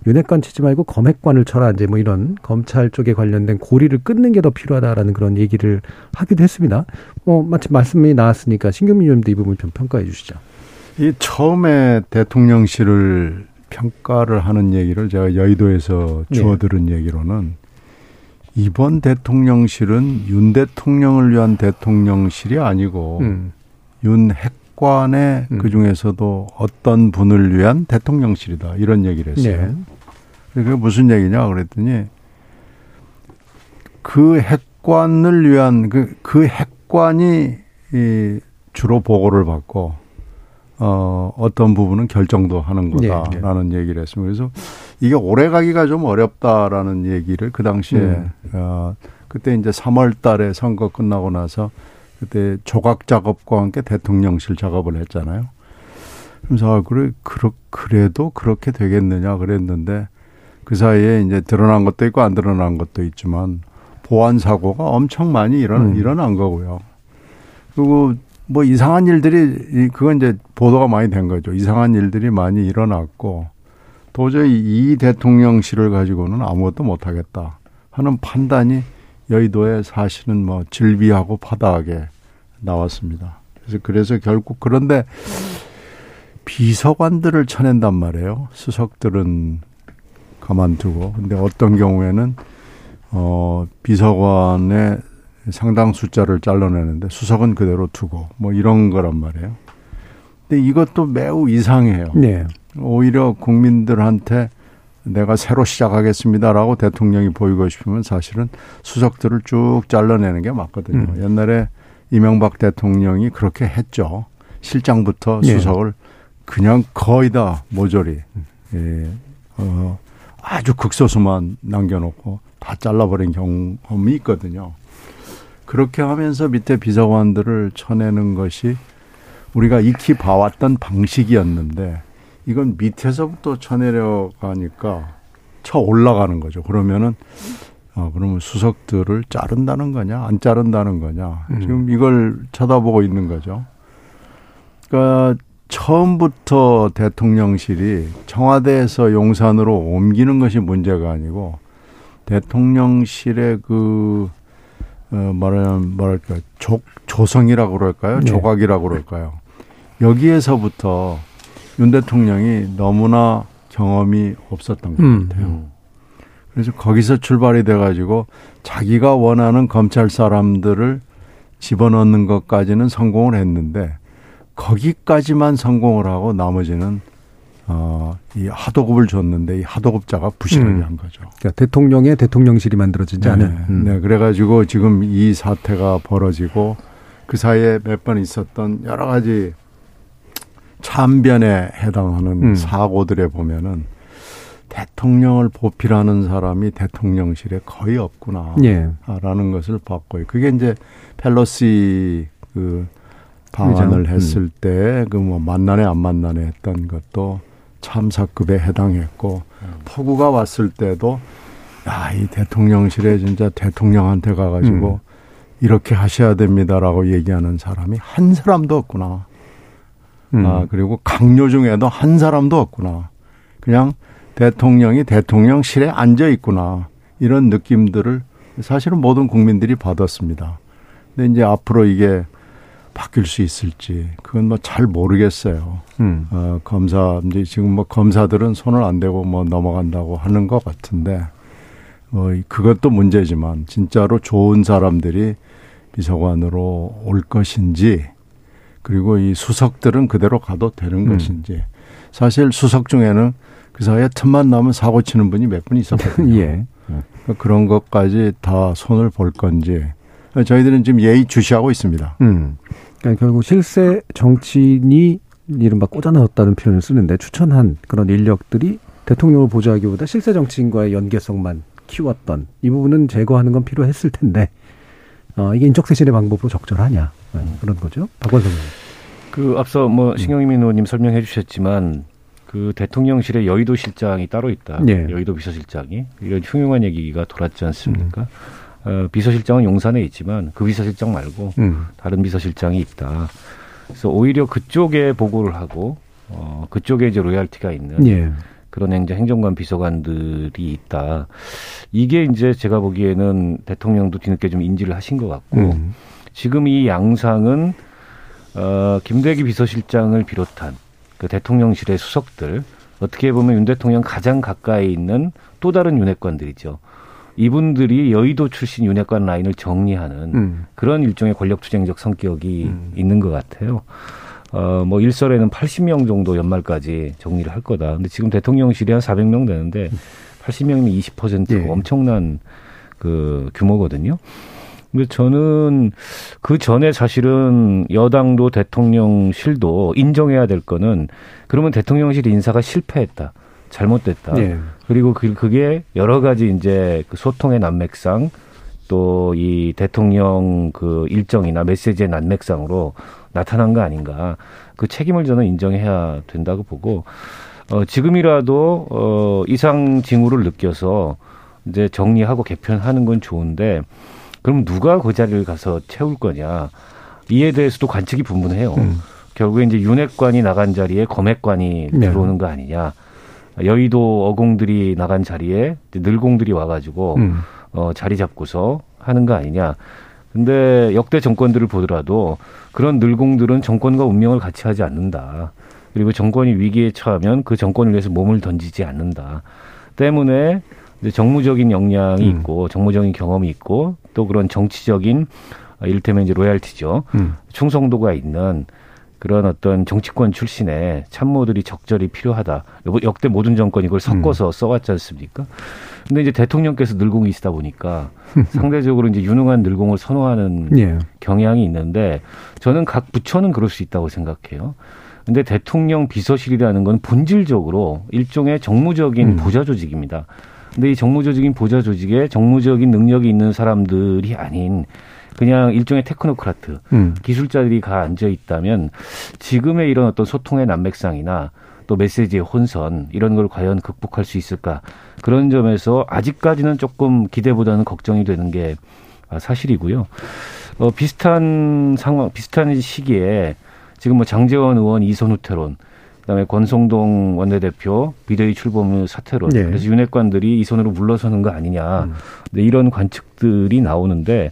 윤핵관 치지 말고 검핵관을 쳐라 이제 뭐 이런 검찰 쪽에 관련된 고리를 끊는 게 더 필요하다라는 그런 얘기를 하기도 했습니다. 뭐 마침 말씀이 나왔으니까 신경민 의원도 이 부분 좀 평가해 주시죠. 이 처음에 대통령실을 평가를 하는 얘기를 제가 여의도에서 네. 주워 들은 얘기로는 이번 대통령실은 윤 대통령을 위한 대통령실이 아니고 음. 윤 핵관의 음. 그 중에서도 어떤 분을 위한 대통령실이다 이런 얘기를 했어요. 네. 그게 무슨 얘기냐 그랬더니 그 핵관을 위한 그, 그 핵관이 이 주로 보고를 받고 어 어떤 부분은 결정도 하는 예, 거다라는 얘기를 했습니다. 그래서 이게 오래 가기가 좀 어렵다라는 얘기를 그 당시에 음. 어 그때 이제 3월 달에 선거 끝나고 나서 그때 조각 작업과 함께 대통령실 작업을 했잖아요. 그래서 아, 그래 그렇 그래도 그렇게 되겠느냐 그랬는데 그 사이에 이제 드러난 것도 있고 안 드러난 것도 있지만 보안 사고가 엄청 많이 일어난, 음. 일어난 거고요. 그리고 뭐 이상한 일들이 그건 이제 보도가 많이 된 거죠. 이상한 일들이 많이 일어났고 도저히 이 대통령실을 가지고는 아무것도 못 하겠다 하는 판단이 여의도에 사실은 뭐 질비하고 파다하게 나왔습니다. 그래서 그래서 결국 그런데 비서관들을 쳐낸단 말이에요. 수석들은 가만두고 근데 어떤 경우에는 어 비서관의 상당 숫자를 잘라내는데 수석은 그대로 두고 뭐 이런 거란 말이에요. 근데 이것도 매우 이상해요. 네. 오히려 국민들한테 내가 새로 시작하겠습니다라고 대통령이 보이고 싶으면 사실은 수석들을 쭉 잘라내는 게 맞거든요. 음. 옛날에 이명박 대통령이 그렇게 했죠. 실장부터 네. 수석을 그냥 거의 다 모조리 예, 어, 아주 극소수만 남겨놓고 다 잘라버린 경험이 있거든요. 그렇게 하면서 밑에 비서관들을 쳐내는 것이 우리가 익히 봐왔던 방식이었는데 이건 밑에서부터 쳐내려가니까 쳐 올라가는 거죠. 그러면은 어 그러면 수석들을 자른다는 거냐 안 자른다는 거냐 음. 지금 이걸 쳐다보고 있는 거죠. 그러니까 처음부터 대통령실이 청와대에서 용산으로 옮기는 것이 문제가 아니고 대통령실의 그 어, 말하면 뭐랄까 조, 조성이라고 그럴까요? 네. 조각이라고 그럴까요? 여기에서부터 윤 대통령이 너무나 경험이 없었던 것 음. 같아요. 그래서 거기서 출발이 돼가지고 자기가 원하는 검찰 사람들을 집어넣는 것까지는 성공을 했는데 거기까지만 성공을 하고 나머지는 어, 이 하도급을 줬는데 이 하도급자가 부실하게 음. 한 거죠. 그러니까 대통령의 대통령실이 만들어지지 않은. 음. 네, 그래가지고 지금 이 사태가 벌어지고 그 사이에 몇 번 있었던 여러 가지 참변에 해당하는 음. 사고들에 보면은 대통령을 보필하는 사람이 대통령실에 거의 없구나. 예. 라는 것을 봤고요. 그게 이제 펠로시 그 방안을 의장. 했을 때그 뭐 만나네 안 만나네 했던 것도 참사급에 해당했고 폭우가 왔을 때도 야, 이 대통령실에 진짜 대통령한테 가가지고 이렇게 하셔야 됩니다라고 얘기하는 사람이 한 사람도 없구나. 음. 아, 그리고 강요 중에도 한 사람도 없구나. 그냥 대통령이 대통령실에 앉아 있구나. 이런 느낌들을 사실은 모든 국민들이 받았습니다. 근데 이제 앞으로 이게 바뀔 수 있을지 그건 뭐 잘 모르겠어요. 음. 어, 검사 이제 지금 뭐 검사들은 손을 안 대고 뭐 넘어간다고 하는 것 같은데 뭐 그것도 문제지만 진짜로 좋은 사람들이 비서관으로 올 것인지 그리고 이 수석들은 그대로 가도 되는 음. 것인지 사실 수석 중에는 그 사이에 틈만 나면 사고 치는 분이 몇 분 있었거든요. 예. 그러니까 그런 것까지 다 손을 볼 건지 저희들은 지금 예의 주시하고 있습니다. 음. 그러니까 결국 실세 정치인이 이른바 꽂아 넣었다는 표현을 쓰는데 추천한 그런 인력들이 대통령을 보좌하기보다 실세 정치인과의 연계성만 키웠던 이 부분은 제거하는 건 필요했을 텐데 어, 이게 인적 쇄신의 방법으로 적절하냐 네, 그런 거죠. 박원석 의원. 그 앞서 뭐 신경민 의원님 설명해 주셨지만 그 대통령실에 여의도 실장이 따로 있다. 예. 여의도 비서실장이 이런 흉흉한 얘기가 돌았지 않습니까? 어, 비서실장은 용산에 있지만 그 비서실장 말고 음. 다른 비서실장이 있다. 그래서 오히려 그쪽에 보고를 하고 어, 그쪽에 이제 로얄티가 있는 예. 그런 행정 행정관 비서관들이 있다. 이게 이제 제가 보기에는 대통령도 뒤늦게 좀 인지를 하신 것 같고 음. 지금 이 양상은 어, 김대기 비서실장을 비롯한 그 대통령실의 수석들 어떻게 보면 윤 대통령 가장 가까이 있는 또 다른 윤핵관들이죠. 이분들이 여의도 출신 윤핵관 라인을 정리하는 음. 그런 일종의 권력투쟁적 성격이 음. 있는 것 같아요. 어, 뭐 일설에는 80명 정도 연말까지 정리를 할 거다. 근데 지금 대통령실이 한 400명 되는데 80명이면 20% 예. 엄청난 그 규모거든요. 근데 저는 그 전에 사실은 여당도 대통령실도 인정해야 될 거는 그러면 대통령실 인사가 실패했다. 잘못됐다. 예. 그리고 그, 그게 여러 가지 이제 그 소통의 난맥상 또 이 대통령 그 일정이나 메시지의 난맥상으로 나타난 거 아닌가. 그 책임을 저는 인정해야 된다고 보고, 어, 지금이라도, 어, 이상 징후를 느껴서 이제 정리하고 개편하는 건 좋은데, 그럼 누가 그 자리를 가서 채울 거냐. 이에 대해서도 관측이 분분해요. 음. 결국에 이제 윤핵관이 나간 자리에 검핵관이 네. 들어오는 거 아니냐. 여의도 어공들이 나간 자리에 늘공들이 와가지고 음. 어, 자리 잡고서 하는 거 아니냐. 근데 역대 정권들을 보더라도 그런 늘공들은 정권과 운명을 같이 하지 않는다. 그리고 정권이 위기에 처하면 그 정권을 위해서 몸을 던지지 않는다. 때문에 이제 정무적인 역량이 음. 있고 정무적인 경험이 있고 또 그런 정치적인 이를테면 이제 로얄티죠. 음. 충성도가 있는 그런 어떤 정치권 출신의 참모들이 적절히 필요하다. 역대 모든 정권이 이걸 섞어서 음. 써왔지 않습니까? 근데 이제 대통령께서 늘공이 있다 보니까 상대적으로 이제 유능한 늘공을 선호하는 예. 경향이 있는데 저는 각 부처는 그럴 수 있다고 생각해요. 근데 대통령 비서실이라는 건 본질적으로 일종의 정무적인 음. 보좌 조직입니다. 근데 이 정무조직인 보좌 조직에 정무적인 능력이 있는 사람들이 아닌 그냥 일종의 테크노크라트 음. 기술자들이 가 앉아 있다면 지금의 이런 어떤 소통의 난맥상이나 또 메시지의 혼선 이런 걸 과연 극복할 수 있을까 그런 점에서 아직까지는 조금 기대보다는 걱정이 되는 게 사실이고요. 어, 비슷한 상황, 비슷한 시기에 지금 뭐 장재원 의원 이선 후퇴론, 그다음에 권성동 원내대표 비대위 출범 후 사퇴론, 네. 그래서 윤핵관들이 이선으로 물러서는 거 아니냐, 음. 네, 이런 관측들이 나오는데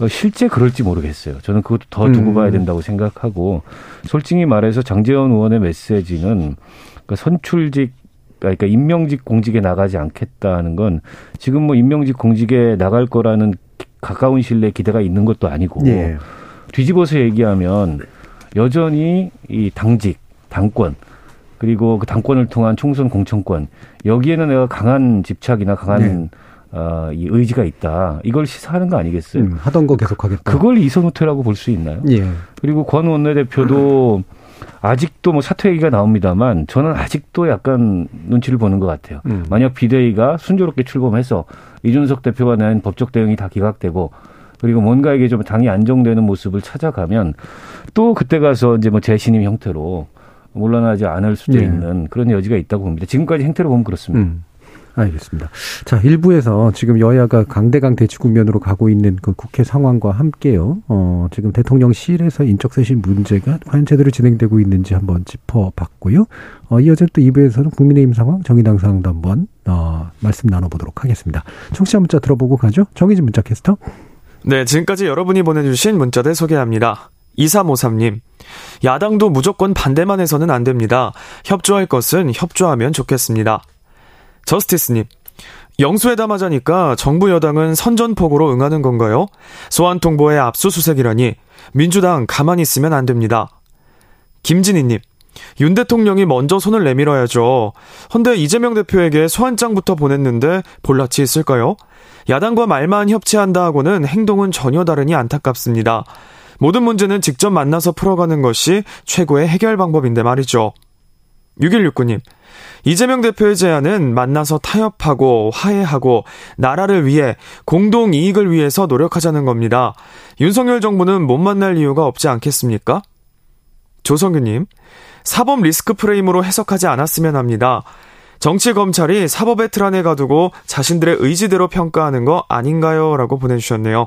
어, 실제 그럴지 모르겠어요. 저는 그것도 더 두고 음. 봐야 된다고 생각하고 솔직히 말해서 장재원 의원의 메시지는 그러니까 선출직 그러니까 임명직 공직에 나가지 않겠다는 건 지금 뭐 임명직 공직에 나갈 거라는 가까운 신뢰 기대가 있는 것도 아니고 예. 뒤집어서 얘기하면 여전히 이 당직, 당권 그리고 그 당권을 통한 총선 공천권 여기에는 내가 강한 집착이나 강한 네. 어, 이 의지가 있다. 이걸 시사하는 거 아니겠어요? 음, 하던 거 계속하겠다. 그걸 이선 후퇴라고 볼 수 있나요? 예. 그리고 권 원내대표도 아직도 뭐 사퇴 얘기가 나옵니다만 저는 아직도 약간 눈치를 보는 것 같아요. 음. 만약 비대위가 순조롭게 출범해서 이준석 대표가 낸 법적 대응이 다 기각되고 그리고 뭔가에게 좀 당이 안정되는 모습을 찾아가면 또 그때 가서 이제 뭐 재신임 형태로 물러나지 않을 수도 예. 있는 그런 여지가 있다고 봅니다. 지금까지 행태로 보면 그렇습니다. 음. 알겠습니다. 자, 일부에서 지금 여야가 강대강 대치 국면으로 가고 있는 그 국회 상황과 함께요. 어, 지금 대통령실에서 인적쇄신 문제가 과연 제대로 진행되고 있는지 한번 짚어봤고요. 어, 이어져 또 2부에서는 국민의힘 상황, 정의당 상황도 한번, 어, 말씀 나눠보도록 하겠습니다. 청취자 문자 들어보고 가죠. 정의진 문자 캐스터. 네, 지금까지 여러분이 보내주신 문자들 소개합니다. 2353님, 야당도 무조건 반대만 해서는 안 됩니다. 협조할 것은 협조하면 좋겠습니다. 저스티스님, 영수회담 하자니까 정부 여당은 선전포고로 응하는 건가요? 소환 통보의 압수수색이라니 민주당 가만히 있으면 안 됩니다. 김진희님, 윤 대통령이 먼저 손을 내밀어야죠. 헌데 이재명 대표에게 소환장부터 보냈는데 볼라치 있을까요? 야당과 말만 협치한다 하고는 행동은 전혀 다르니 안타깝습니다. 모든 문제는 직접 만나서 풀어가는 것이 최고의 해결 방법인데 말이죠. 6169님, 이재명 대표의 제안은 만나서 타협하고 화해하고 나라를 위해 공동 이익을 위해서 노력하자는 겁니다. 윤석열 정부는 못 만날 이유가 없지 않겠습니까? 조성규님, 사법 리스크 프레임으로 해석하지 않았으면 합니다. 정치 검찰이 사법의 틀 안에 가두고 자신들의 의지대로 평가하는 거 아닌가요? 라고 보내주셨네요.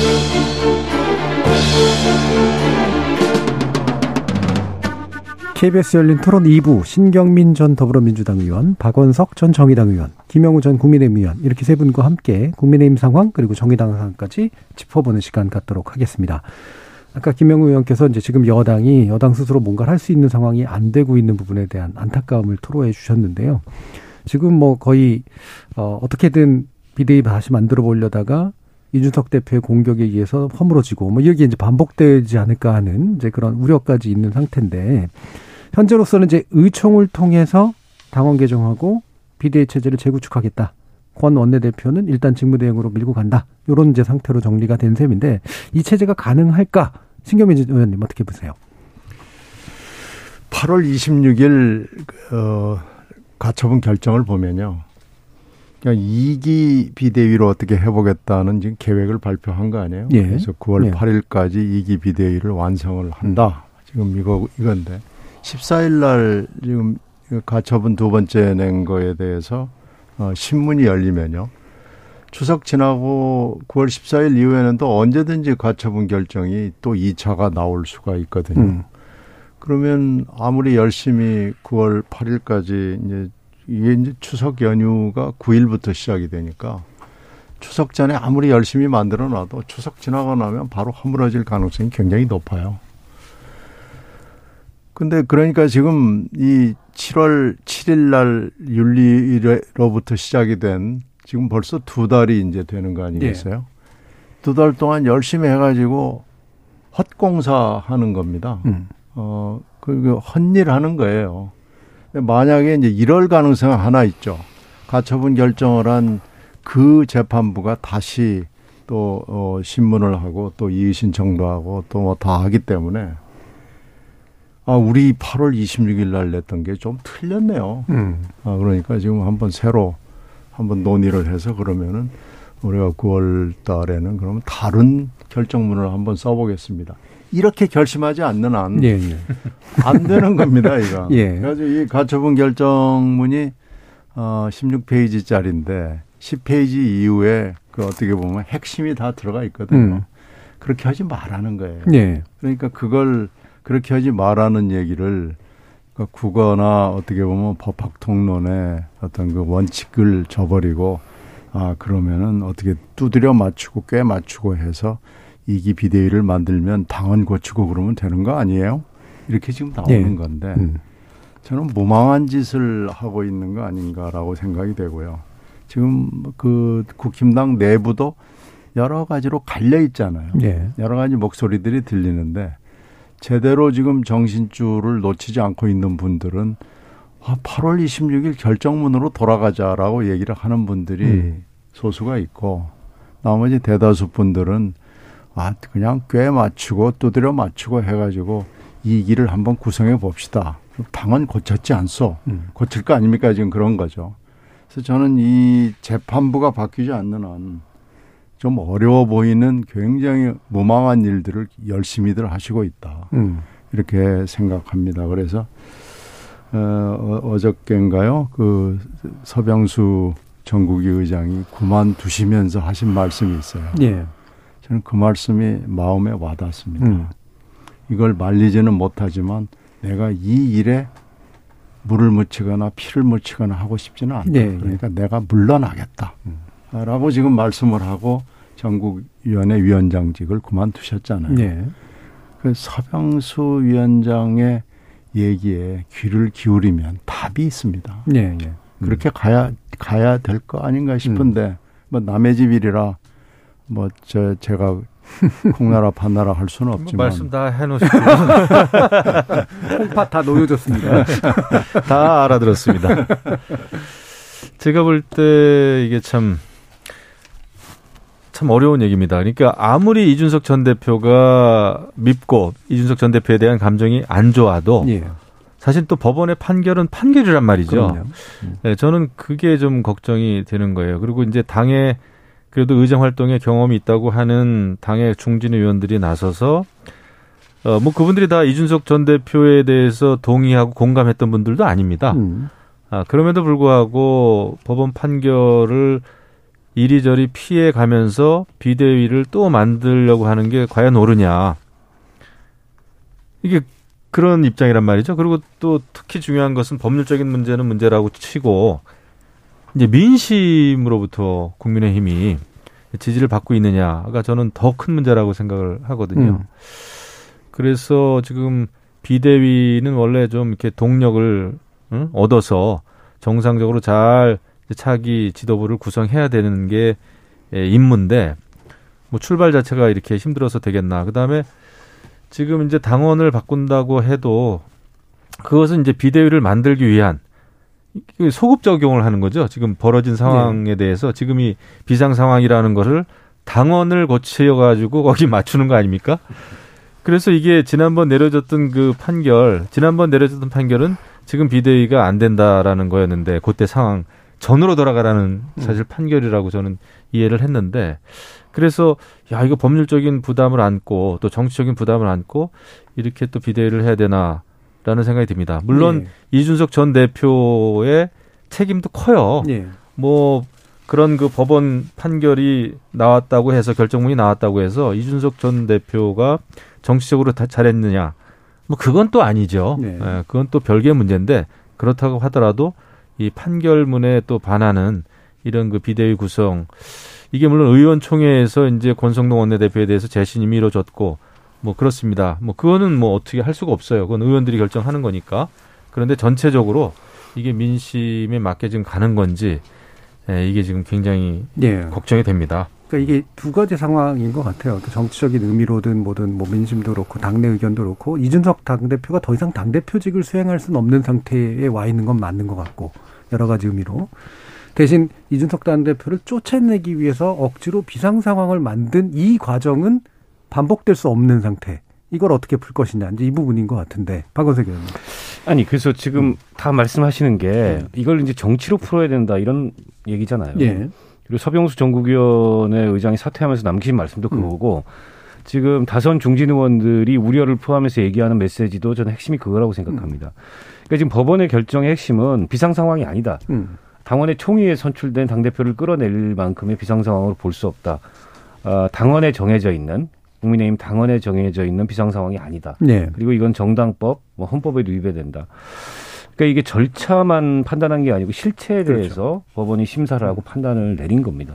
KBS 열린 토론 2부 신경민 전 더불어민주당 의원, 박원석 전 정의당 의원, 김영우 전 국민의힘 의원 이렇게 세 분과 함께 국민의힘 상황 그리고 정의당 상황까지 짚어보는 시간 갖도록 하겠습니다. 아까 김영우 의원께서 이제 지금 여당이 여당 스스로 뭔가를 할 수 있는 상황이 안 되고 있는 부분에 대한 안타까움을 토로해 주셨는데요. 지금 뭐 거의 어 어떻게든 비대위 다시 만들어 보려다가 이준석 대표의 공격에 의해서 허물어지고 뭐 이게 이제 반복되지 않을까 하는 이제 그런 우려까지 있는 상태인데 현재로서는 이제 의총을 통해서 당원 개정하고 비대위 체제를 재구축하겠다. 권 원내대표는 일단 직무대행으로 밀고 간다. 요런 이제 상태로 정리가 된 셈인데 이 체제가 가능할까? 신경민 의원님 어떻게 보세요? 8월 26일 어 가처분 결정을 보면요. 그러니까 2기 비대위로 어떻게 해보겠다는 지금 계획을 발표한 거 아니에요? 예. 그래서 9월 예. 8일까지 2기 비대위를 완성을 한다. 지금 이거 이건데 14일 날 지금 가처분 두 번째 낸 거에 대해서 어, 신문이 열리면요. 추석 지나고 9월 14일 이후에는 또 언제든지 가처분 결정이 또 2차가 나올 수가 있거든요. 음. 그러면 아무리 열심히 9월 8일까지 이제 이게 이제 추석 연휴가 9일부터 시작이 되니까 추석 전에 아무리 열심히 만들어 놔도 추석 지나고 나면 바로 허물어질 가능성이 굉장히 높아요. 근데 그러니까 지금 이 7월 7일 날 윤리로부터 시작이 된 지금 벌써 두 달이 이제 되는 거 아니겠어요? 두달 동안 열심히 해가지고 헛공사 하는 겁니다. 음. 어, 그, 헛일 하는 거예요. 만약에 이제 이럴 가능성은 하나 있죠. 가처분 결정을 한 그 재판부가 다시 또, 어, 신문을 하고 또 이의신청도 하고 또 뭐 다 하기 때문에 아, 우리 8월 26일 날 냈던 게 좀 틀렸네요. 음. 아, 그러니까 지금 한번 새로 한번 논의를 해서 그러면은 우리가 9월 달에는 그러면 다른 결정문을 한번 써보겠습니다. 이렇게 결심하지 않는 한, 예, 예. 안 되는 겁니다, 이거. 예. 그래서 이 가처분 결정문이 어, 16페이지짜리인데 10페이지 이후에 그 어떻게 보면 핵심이 다 들어가 있거든요. 음. 그렇게 하지 말라는 거예요. 예. 그러니까 그걸 그렇게 하지 말라는 얘기를 그러니까 국어나 어떻게 보면 법학 통론의 어떤 그 원칙을 저버리고 아 그러면은 어떻게 두드려 맞추고 꽤 맞추고 해서 이기 비대위를 만들면 당원 고치고 그러면 되는 거 아니에요? 이렇게 지금 나오는 예. 건데 음. 저는 무망한 짓을 하고 있는 거 아닌가라고 생각이 되고요. 지금 그 국힘당 내부도 여러 가지로 갈려 있잖아요. 예. 여러 가지 목소리들이 들리는데 제대로 지금 정신줄을 놓치지 않고 있는 분들은 아, 8월 26일 결정문으로 돌아가자라고 얘기를 하는 분들이 음. 소수가 있고 나머지 대다수 분들은 아 그냥 꽤 맞추고 두드려 맞추고 해가지고 이 길을 한번 구성해 봅시다. 당은 고쳤지 않소. 음. 고칠 거 아닙니까 지금 그런 거죠. 그래서 저는 이 재판부가 바뀌지 않는 한 좀 어려워 보이는 굉장히 무망한 일들을 열심히들 하시고 있다. 음. 이렇게 생각합니다. 그래서 어, 어, 어저께인가요? 그 서병수 전국위 의장이 그만두시면서 하신 말씀이 있어요. 예. 저는 그 말씀이 마음에 와닿습니다. 음. 이걸 말리지는 못하지만 내가 이 일에 물을 묻히거나 피를 묻히거나 하고 싶지는 않다. 예, 예. 그러니까 내가 물러나겠다. 라고 지금 말씀을 하고 전국위원회 위원장직을 그만두셨잖아요. 예. 그 서병수 위원장의 얘기에 귀를 기울이면 답이 있습니다. 예, 예. 그렇게 가야 가야 될 거 아닌가 싶은데 뭐 남의 집이라 뭐 저 제가 콩나라 판나라 할 수는 뭐 없지만 말씀 다 해놓으시고 콩팥 다 놓여졌습니다. 다 알아들었습니다. 제가 볼 때 이게 참, 참 어려운 얘기입니다. 그러니까 아무리 이준석 전 대표가 밉고 이준석 전 대표에 대한 감정이 안 좋아도 예. 사실 또 법원의 판결은 판결이란 말이죠. 그럼요. 네, 저는 그게 좀 걱정이 되는 거예요. 그리고 이제 당에 그래도 의정 활동에 경험이 있다고 하는 당의 중진 의원들이 나서서 어, 뭐 그분들이 다 이준석 전 대표에 대해서 동의하고 공감했던 분들도 아닙니다. 음. 아, 그럼에도 불구하고 법원 판결을 이리저리 피해 가면서 비대위를 또 만들려고 하는 게 과연 옳으냐. 이게 그런 입장이란 말이죠. 그리고 또 특히 중요한 것은 법률적인 문제는 문제라고 치고 이제 민심으로부터 국민의힘이 지지를 받고 있느냐가 저는 더 큰 문제라고 생각을 하거든요. 음. 그래서 지금 비대위는 원래 좀 이렇게 동력을 응? 얻어서 정상적으로 잘 차기 지도부를 구성해야 되는 게 예, 임무인데 뭐 출발 자체가 이렇게 힘들어서 되겠나. 그다음에 지금 이제 당원을 바꾼다고 해도 그것은 이제 비대위를 만들기 위한 소급 적용을 하는 거죠. 지금 벌어진 상황에 네. 대해서 지금 이 비상 상황이라는 거를 당원을 고쳐 가지고 거기 맞추는 거 아닙니까? 그래서 이게 지난번 내려졌던 그 판결, 지난번 내려졌던 판결은 지금 비대위가 안 된다라는 거였는데 그때 상황 전으로 돌아가라는 사실 판결이라고 저는 이해를 했는데 그래서 야 이거 법률적인 부담을 안고 또 정치적인 부담을 안고 이렇게 또 비대위를 해야 되나라는 생각이 듭니다. 물론 네. 이준석 전 대표의 책임도 커요. 네. 뭐 그런 그 법원 판결이 나왔다고 해서 결정문이 나왔다고 해서 이준석 전 대표가 정치적으로 다 잘했느냐? 뭐 그건 또 아니죠. 네. 예, 그건 또 별개의 문제인데 그렇다고 하더라도 이 판결문에 또 반하는 이런 그 비대위 구성 이게 물론 의원총회에서 이제 권성동 원내대표에 대해서 재신임이 이루어졌고 뭐 그렇습니다. 뭐 그거는 뭐 어떻게 할 수가 없어요. 그건 의원들이 결정하는 거니까. 그런데 전체적으로 이게 민심에 맞게 지금 가는 건지 예, 이게 지금 굉장히 예. 걱정이 됩니다. 그러니까 이게 두 가지 상황인 것 같아요. 정치적인 의미로든 뭐든 뭐 민심도 그렇고 당내 의견도 그렇고 이준석 당 대표가 더 이상 당 대표직을 수행할 수는 없는 상태에 와 있는 건 맞는 것 같고 여러 가지 의미로 대신 이준석 당대표를 쫓아내기 위해서 억지로 비상 상황을 만든 이 과정은 반복될 수 없는 상태. 이걸 어떻게 풀 것이냐 이제 이 부분인 것 같은데 박원석 의원님. 아니 그래서 지금 음. 다 말씀하시는 게 네. 이걸 이제 정치로 풀어야 된다 이런 얘기잖아요. 예. 그리고 서병수 전국위원회 의장이 사퇴하면서 남기신 말씀도 음. 그거고 음. 지금 다선 중진 의원들이 우려를 포함해서 얘기하는 메시지도 저는 핵심이 그거라고 생각합니다. 음. 그러니까 지금 법원의 결정의 핵심은 비상 상황이 아니다. 음. 당원의 총의에 선출된 당 대표를 끌어낼 만큼의 비상 상황으로 볼 수 없다. 어, 당원에 정해져 있는 국민의힘 당원에 정해져 있는 비상 상황이 아니다. 네. 그리고 이건 정당법, 뭐 헌법에도 위배된다. 그러니까 이게 절차만 판단한 게 아니고 실체에 그렇죠. 대해서 그렇죠. 법원이 심사를 하고 판단을 내린 겁니다.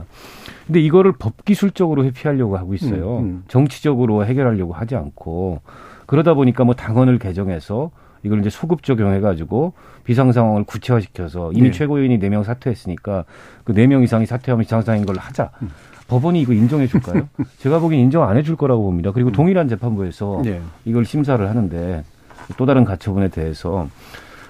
근데 이거를 법 기술적으로 회피하려고 하고 있어요. 음, 음. 정치적으로 해결하려고 하지 않고 그러다 보니까 뭐 당원을 개정해서 이걸 이제 소급 적용해가지고 비상 상황을 구체화시켜서 이미 네. 최고위원이 네 명 사퇴했으니까 그 네 명 이상이 사퇴하면 비상 상황인 걸로 하자. 음. 법원이 이거 인정해 줄까요? 제가 보기엔 인정 안 해줄 거라고 봅니다. 그리고 음. 동일한 재판부에서 네. 이걸 심사를 하는데 또 다른 가처분에 대해서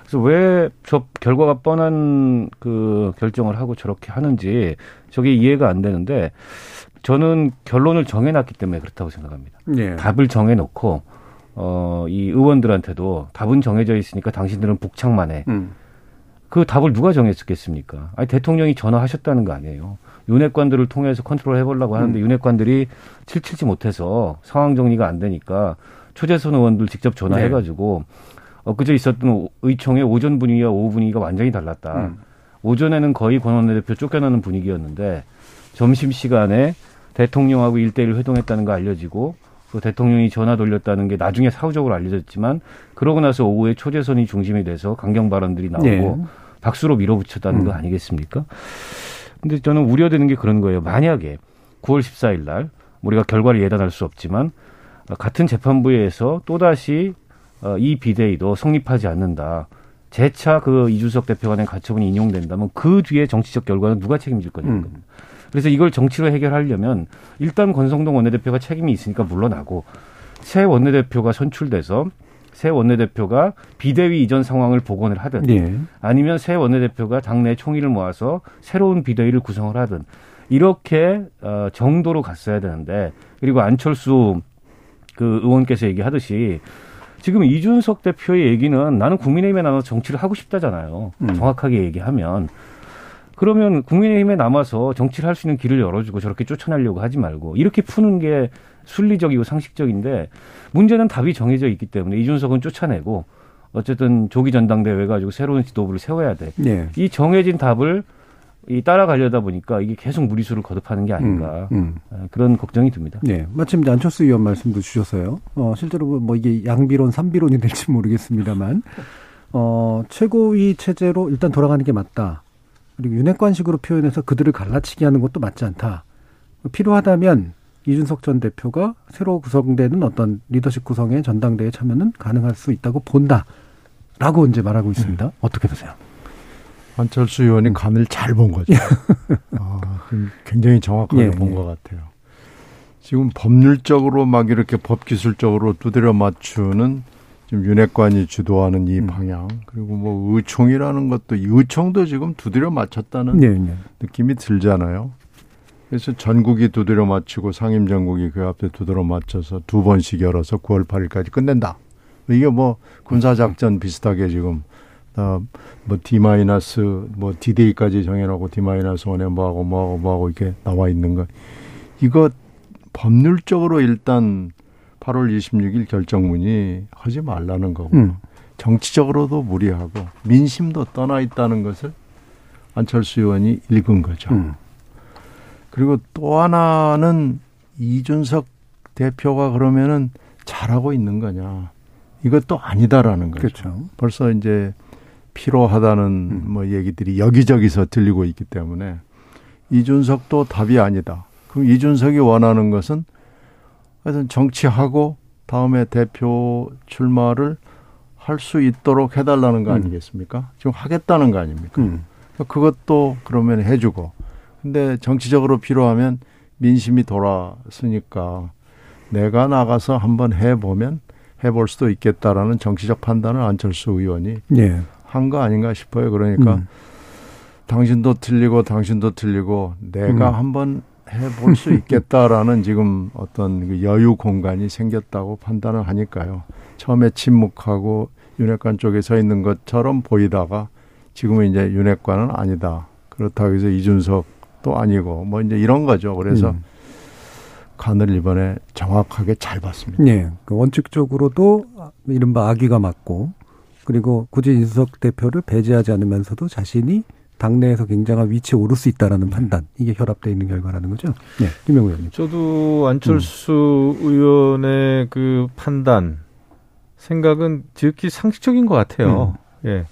그래서 왜 저 결과가 뻔한 그 결정을 하고 저렇게 하는지 저게 이해가 안 되는데 저는 결론을 정해놨기 때문에 그렇다고 생각합니다. 네. 답을 정해놓고 어, 이 의원들한테도 답은 정해져 있으니까 당신들은 북창만 해. 음. 그 답을 누가 정했겠습니까? 아니 대통령이 전화하셨다는 거 아니에요. 윤핵관들을 통해서 컨트롤 해보려고 하는데 음. 윤핵관들이 칠칠지 못해서 상황 정리가 안 되니까 초재선 의원들 직접 전화해가지고 네. 엊그제 있었던 의총의 오전 분위기와 오후 분위기가 완전히 달랐다. 음. 오전에는 거의 권원내 대표 쫓겨나는 분위기였는데 점심 시간에 대통령하고 일대일 회동했다는 거 알려지고 그 대통령이 전화 돌렸다는 게 나중에 사후적으로 알려졌지만 그러고 나서 오후에 초재선이 중심이 돼서 강경 발언들이 나오고 네. 박수로 밀어붙였다는 음. 거 아니겠습니까? 근데 저는 우려되는 게 그런 거예요. 만약에 9월 14일 날 우리가 결과를 예단할 수 없지만 같은 재판부에서 또다시 어, 이 비대위도 성립하지 않는다. 재차 그 이준석 대표가 낸 가처분이 인용된다면 그 뒤에 정치적 결과는 누가 책임질 거냐는 음. 겁니다. 그래서 이걸 정치로 해결하려면 일단 권성동 원내대표가 책임이 있으니까 물러나고 새 원내대표가 선출돼서 새 원내대표가 비대위 이전 상황을 복원을 하든 네. 아니면 새 원내대표가 당내 총의를 모아서 새로운 비대위를 구성을 하든 이렇게 어, 정도로 갔어야 되는데 그리고 안철수 그 의원께서 얘기하듯이 지금 이준석 대표의 얘기는 나는 국민의힘에 나눠 정치를 하고 싶다잖아요. 음. 정확하게 얘기하면 그러면 국민의힘에 남아서 정치를 할 수 있는 길을 열어주고 저렇게 쫓아내려고 하지 말고 이렇게 푸는 게 순리적이고 상식적인데 문제는 답이 정해져 있기 때문에 이준석은 쫓아내고 어쨌든 조기 전당대회 가지고 새로운 지도부를 세워야 돼. 네. 이 정해진 답을 이 따라가려다 보니까 이게 계속 무리수를 거듭하는 게 아닌가 음, 음. 아, 그런 걱정이 듭니다. 네, 마침 안철수 의원 말씀도 주셨어요. 어, 실제로 뭐 이게 양비론, 삼비론이 될지 모르겠습니다만 어, 최고위 체제로 일단 돌아가는 게 맞다. 그리고 윤핵관식으로 표현해서 그들을 갈라치기 하는 것도 맞지 않다. 필요하다면 이준석 전 대표가 새로 구성되는 어떤 리더십 구성의 전당대회 참여는 가능할 수 있다고 본다 라고 이제 말하고 있습니다. 어떻게 보세요? 안철수 의원이 간을 잘 본 거죠. 아, 굉장히 정확하게 예, 본 예. 것 같아요. 지금 법률적으로 막 이렇게 법기술적으로 두드려 맞추는 지금 윤핵관이 주도하는 이 음. 방향 그리고 뭐 의총이라는 것도 이 의총도 지금 두드려 맞췄다는 네, 네. 느낌이 들잖아요. 그래서 전국이 두드려 맞추고 상임 전국이 그 앞에 두드려 맞춰서 두 번씩 열어서 9월 8일까지 끝낸다. 이게 뭐 군사 작전 비슷하게 지금 어, 뭐 D 마이너스 뭐 D-Day까지 정해놓고 D 마이너스 원에 뭐하고 뭐하고 뭐하고 이렇게 나와 있는 거 이거 법률적으로 일단 8월 26일 결정문이 하지 말라는 거고 음. 정치적으로도 무리하고 민심도 떠나 있다는 것을 안철수 의원이 읽은 거죠. 음. 그리고 또 하나는 이준석 대표가 그러면은 잘하고 있는 거냐. 이것도 아니다라는 거죠. 그렇죠. 벌써 이제 필요하다는 음. 뭐 얘기들이 여기저기서 들리고 있기 때문에 이준석도 답이 아니다. 그럼 이준석이 원하는 것은 하여튼 정치하고 다음에 대표 출마를 할 수 있도록 해달라는 거 음. 아니겠습니까? 지금 하겠다는 거 아닙니까? 음. 그것도 그러면 해주고. 근데 정치적으로 필요하면 민심이 돌아서니까 내가 나가서 한번 해보면 해볼 수도 있겠다라는 정치적 판단을 안철수 의원이 예. 한거 아닌가 싶어요. 그러니까 음. 당신도 틀리고 당신도 틀리고 내가 음. 한번 해볼 수 있겠다라는 지금 어떤 그 여유 공간이 생겼다고 판단을 하니까요. 처음에 침묵하고 윤핵관 쪽에 서 있는 것처럼 보이다가 지금은 이제 윤핵관은 아니다. 그렇다고 해서 이준석도 아니고 뭐 이제 이런 거죠. 그래서 음. 간을 이번에 정확하게 잘 봤습니다. 예. 그 원칙적으로도 이른바 악의가 맞고 그리고 굳이 이준석 대표를 배제하지 않으면서도 자신이 당내에서 굉장한 위치에 오를 수 있다라는 판단 이게 결합되어 있는 결과라는 거죠. 네, 김영우 의원님. 저도 안철수 의원의 그 판단 생각은 지극히 상식적인 것 같아요. 예.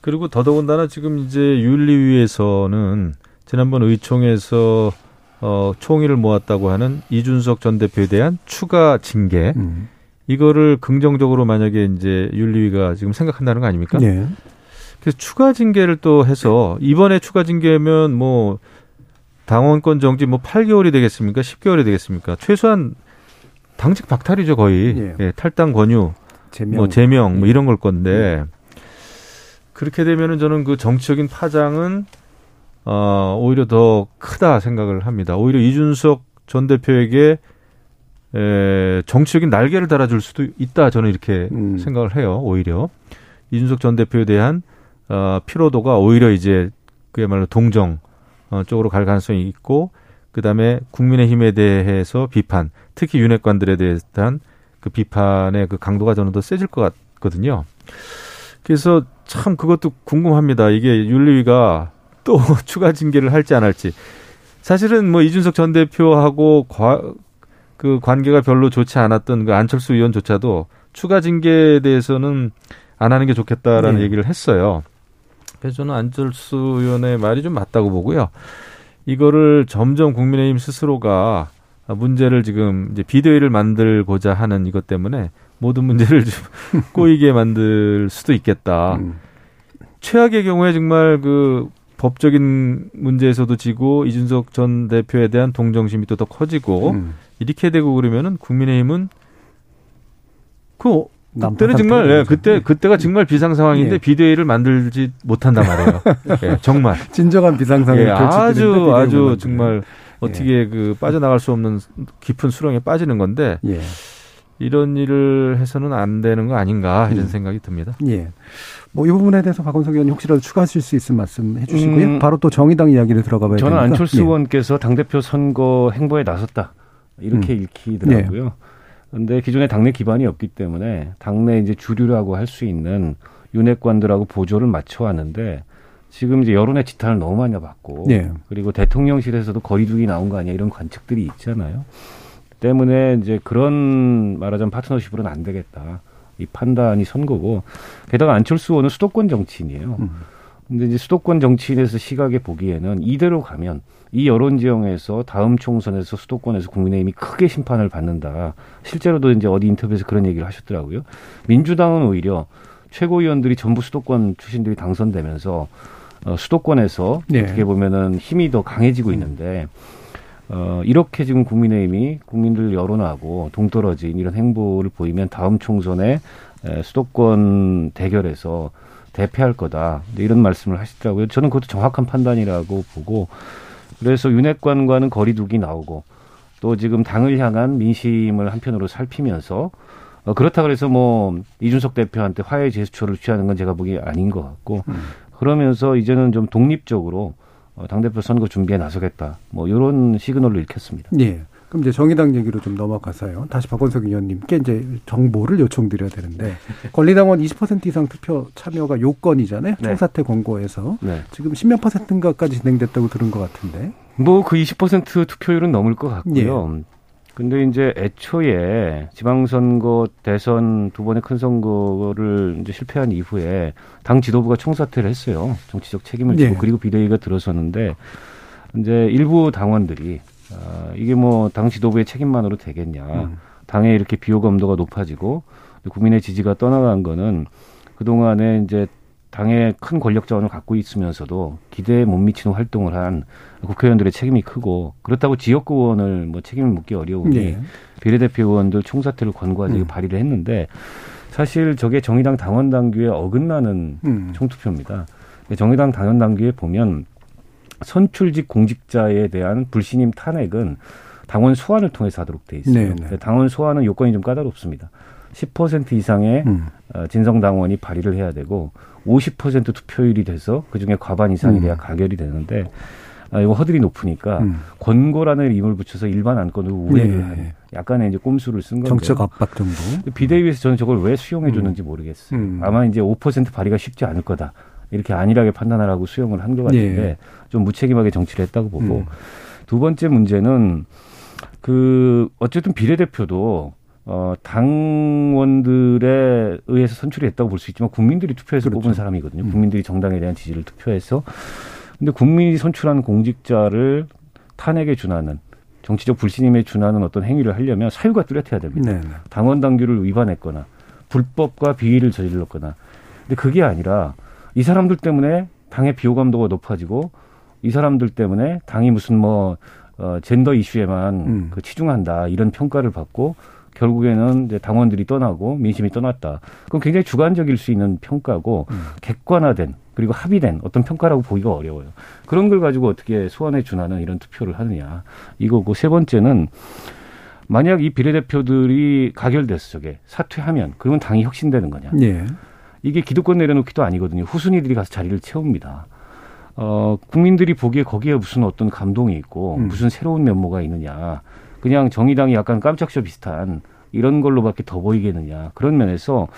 그리고 더더군다나 지금 이제 윤리위에서는 지난번 의총에서 어, 총의를 모았다고 하는 이준석 전 대표에 대한 추가 징계 음. 이거를 긍정적으로 만약에 이제 윤리위가 지금 생각한다는 거 아닙니까? 네. 그래서 추가 징계를 또 해서 이번에 추가 징계면 뭐 당원권 정지 뭐 8개월이 되겠습니까? 10개월이 되겠습니까? 최소한 당직 박탈이죠 거의. 예. 예, 탈당 권유, 제명. 뭐 제명 뭐 예. 이런 걸 건데 그렇게 되면은 저는 그 정치적인 파장은 어 오히려 더 크다 생각을 합니다. 오히려 이준석 전 대표에게 에, 정치적인 날개를 달아줄 수도 있다 저는 이렇게 음. 생각을 해요. 오히려 이준석 전 대표에 대한 어, 피로도가 오히려 이제 그야말로 동정 어, 쪽으로 갈 가능성이 있고 그다음에 국민의힘에 대해서 비판, 특히 윤핵관들에 대한 그 비판의 그 강도가 저는 더 세질 것 같거든요. 그래서 참 그것도 궁금합니다. 이게 윤리위가 또 추가 징계를 할지 안 할지. 사실은 뭐 이준석 전 대표하고 과, 그 관계가 별로 좋지 않았던 그 안철수 의원조차도 추가 징계에 대해서는 안 하는 게 좋겠다라는 네. 얘기를 했어요. 그래서 저는 안철수 의원의 말이 좀 맞다고 보고요. 이거를 점점 국민의힘 스스로가 문제를 지금 이제 비대위를 만들고자 하는 이것 때문에 모든 문제를 좀 꼬이게 만들 수도 있겠다. 음. 최악의 경우에 정말 그 법적인 문제에서도 지고 이준석 전 대표에 대한 동정심이 또 더 커지고 음. 이렇게 되고 그러면은 국민의힘은 그 그때는 정말 예. 그때 그때가 정말 비상 상황인데 예. 비대위를 만들지 못한단 말이에요. 예, 정말 진정한 비상상을 예, 펼치는데 아주 아주 정말 어떻게 그 빠져나갈 수 없는 깊은 수렁에 빠지는 건데 예. 이런 일을 해서는 안 되는 거 아닌가 이런 음. 생각이 듭니다. 예. 뭐 이 부분에 대해서 박원석 의원님 혹시라도 추가하실 수 있으면 말씀해 주시고요. 음, 바로 또 정의당 이야기를 들어가 봐야 저는 되니까. 안철수 예. 의원께서 당대표 선거 행보에 나섰다. 이렇게 음. 읽히더라고요. 근데 기존에 당내 기반이 없기 때문에 당내 이제 주류라고 할 수 있는 윤핵관들하고 보조를 맞춰 왔는데 지금 이제 여론의 지탄을 너무 많이 받고 예. 그리고 대통령실에서도 거리두기 나온 거 아니야 이런 관측들이 있잖아요. 때문에 이제 그런 말하자면 파트너십으로는 안 되겠다. 이 판단이 선 거고 게다가 안철수 의원은 수도권 정치인이에요. 음. 근데 이제 수도권 정치인에서 시각에 보기에는 이대로 가면 이 여론 지형에서 다음 총선에서 수도권에서 국민의힘이 크게 심판을 받는다. 실제로도 이제 어디 인터뷰에서 그런 얘기를 하셨더라고요. 민주당은 오히려 최고위원들이 전부 수도권 출신들이 당선되면서 어, 수도권에서 네. 어떻게 보면은 힘이 더 강해지고 있는데 어, 이렇게 지금 국민의힘이 국민들 여론하고 동떨어진 이런 행보를 보이면 다음 총선에 에, 수도권 대결에서 대패할 거다. 네, 이런 말씀을 하시더라고요. 저는 그것도 정확한 판단이라고 보고 그래서 윤핵관과는 거리두기 나오고 또 지금 당을 향한 민심을 한편으로 살피면서 어, 그렇다 그래서 뭐 이준석 대표한테 화해 제스처를 취하는 건 제가 보기에 아닌 것 같고 그러면서 이제는 좀 독립적으로 어, 당대표 선거 준비에 나서겠다. 뭐 이런 시그널을 읽혔습니다. 예. 그럼 이제 정의당 얘기로 좀 넘어가서요. 다시 박원석 의원님께 이제 정보를 요청드려야 되는데 권리당원 20% 이상 투표 참여가 요건이잖아요. 네. 총사퇴 권고에서 네. 지금 10몇 퍼센트인가까지 진행됐다고 들은 것 같은데. 뭐 그 20% 투표율은 넘을 것 같고요. 근데 이제 애초에 지방선거, 대선 두 번의 큰 선거를 이제 실패한 이후에 당 지도부가 총사퇴를 했어요. 정치적 책임을 지고 예. 그리고 비대위가 들어섰는데 이제 일부 당원들이 아, 이게 뭐당 지도부의 책임만으로 되겠냐. 음. 당에 이렇게 비호감도가 높아지고 국민의 지지가 떠나간 거는 그동안에 이제 당의 큰 권력 자원을 갖고 있으면서도 기대에 못 미치는 활동을 한 국회의원들의 책임이 크고 그렇다고 지역구 의원을 뭐 책임을 묻기 어려우니 예. 비례대표 의원들 총사퇴를 권고하지 음. 발의를 했는데 사실 저게 정의당 당원 당규에 어긋나는 음. 총투표입니다. 정의당 당원 당규에 보면 선출직 공직자에 대한 불신임 탄핵은 당원 소환을 통해서 하도록 돼 있어요. 네, 네. 근데 당원 소환은 요건이 좀 까다롭습니다. 10% 이상의 음. 어, 진성 당원이 발의를 해야 되고 50% 투표율이 돼서 그 중에 과반 이상이 돼야 음. 가결이 되는데 아, 이거 허들이 높으니까 음. 권고라는 이름을 붙여서 일반 안건으로 우회를 예, 하는 예. 약간의 이제 꼼수를 쓴 건데 정책 압박 정도. 비대위에서 저는 저걸 왜 수용해 줬는지 모르겠어요. 음. 아마 이제 5% 발의가 쉽지 않을 거다. 이렇게 안일하게 판단하라고 수용을 한 것 같은데 예. 좀 무책임하게 정치를 했다고 보고 음. 두 번째 문제는 그 어쨌든 비례대표도 어 당원들에 의해서 선출이 됐다고 볼 수 있지만 국민들이 투표해서 그렇죠. 뽑은 사람이거든요. 음. 국민들이 정당에 대한 지지를 투표해서 근데 국민이 선출한 공직자를 탄핵에 준하는 정치적 불신임에 준하는 어떤 행위를 하려면 사유가 뚜렷해야 됩니다. 네. 네. 당원 당규를 위반했거나 불법과 비위를 저질렀거나 근데 그게 아니라 이 사람들 때문에 당의 비호감도가 높아지고 이 사람들 때문에 당이 무슨 뭐 어, 젠더 이슈에만 음. 그 치중한다 이런 평가를 받고 결국에는 이제 당원들이 떠나고 민심이 떠났다. 그건 굉장히 주관적일 수 있는 평가고 음. 객관화된 그리고 합의된 어떤 평가라고 보기가 어려워요. 그런 걸 가지고 어떻게 소환에 준하는 이런 투표를 하느냐 이거고 세 번째는 만약 이 비례대표들이 가결됐어 저게 사퇴하면 그러면 당이 혁신되는 거냐? 예. 이게 기득권 내려놓기도 아니거든요. 후순위들이 가서 자리를 채웁니다. 어, 국민들이 보기에 거기에 무슨 어떤 감동이 있고 음. 무슨 새로운 면모가 있느냐. 그냥 정의당이 약간 깜짝쇼 비슷한 이런 걸로밖에 더 보이겠느냐. 그런 면에서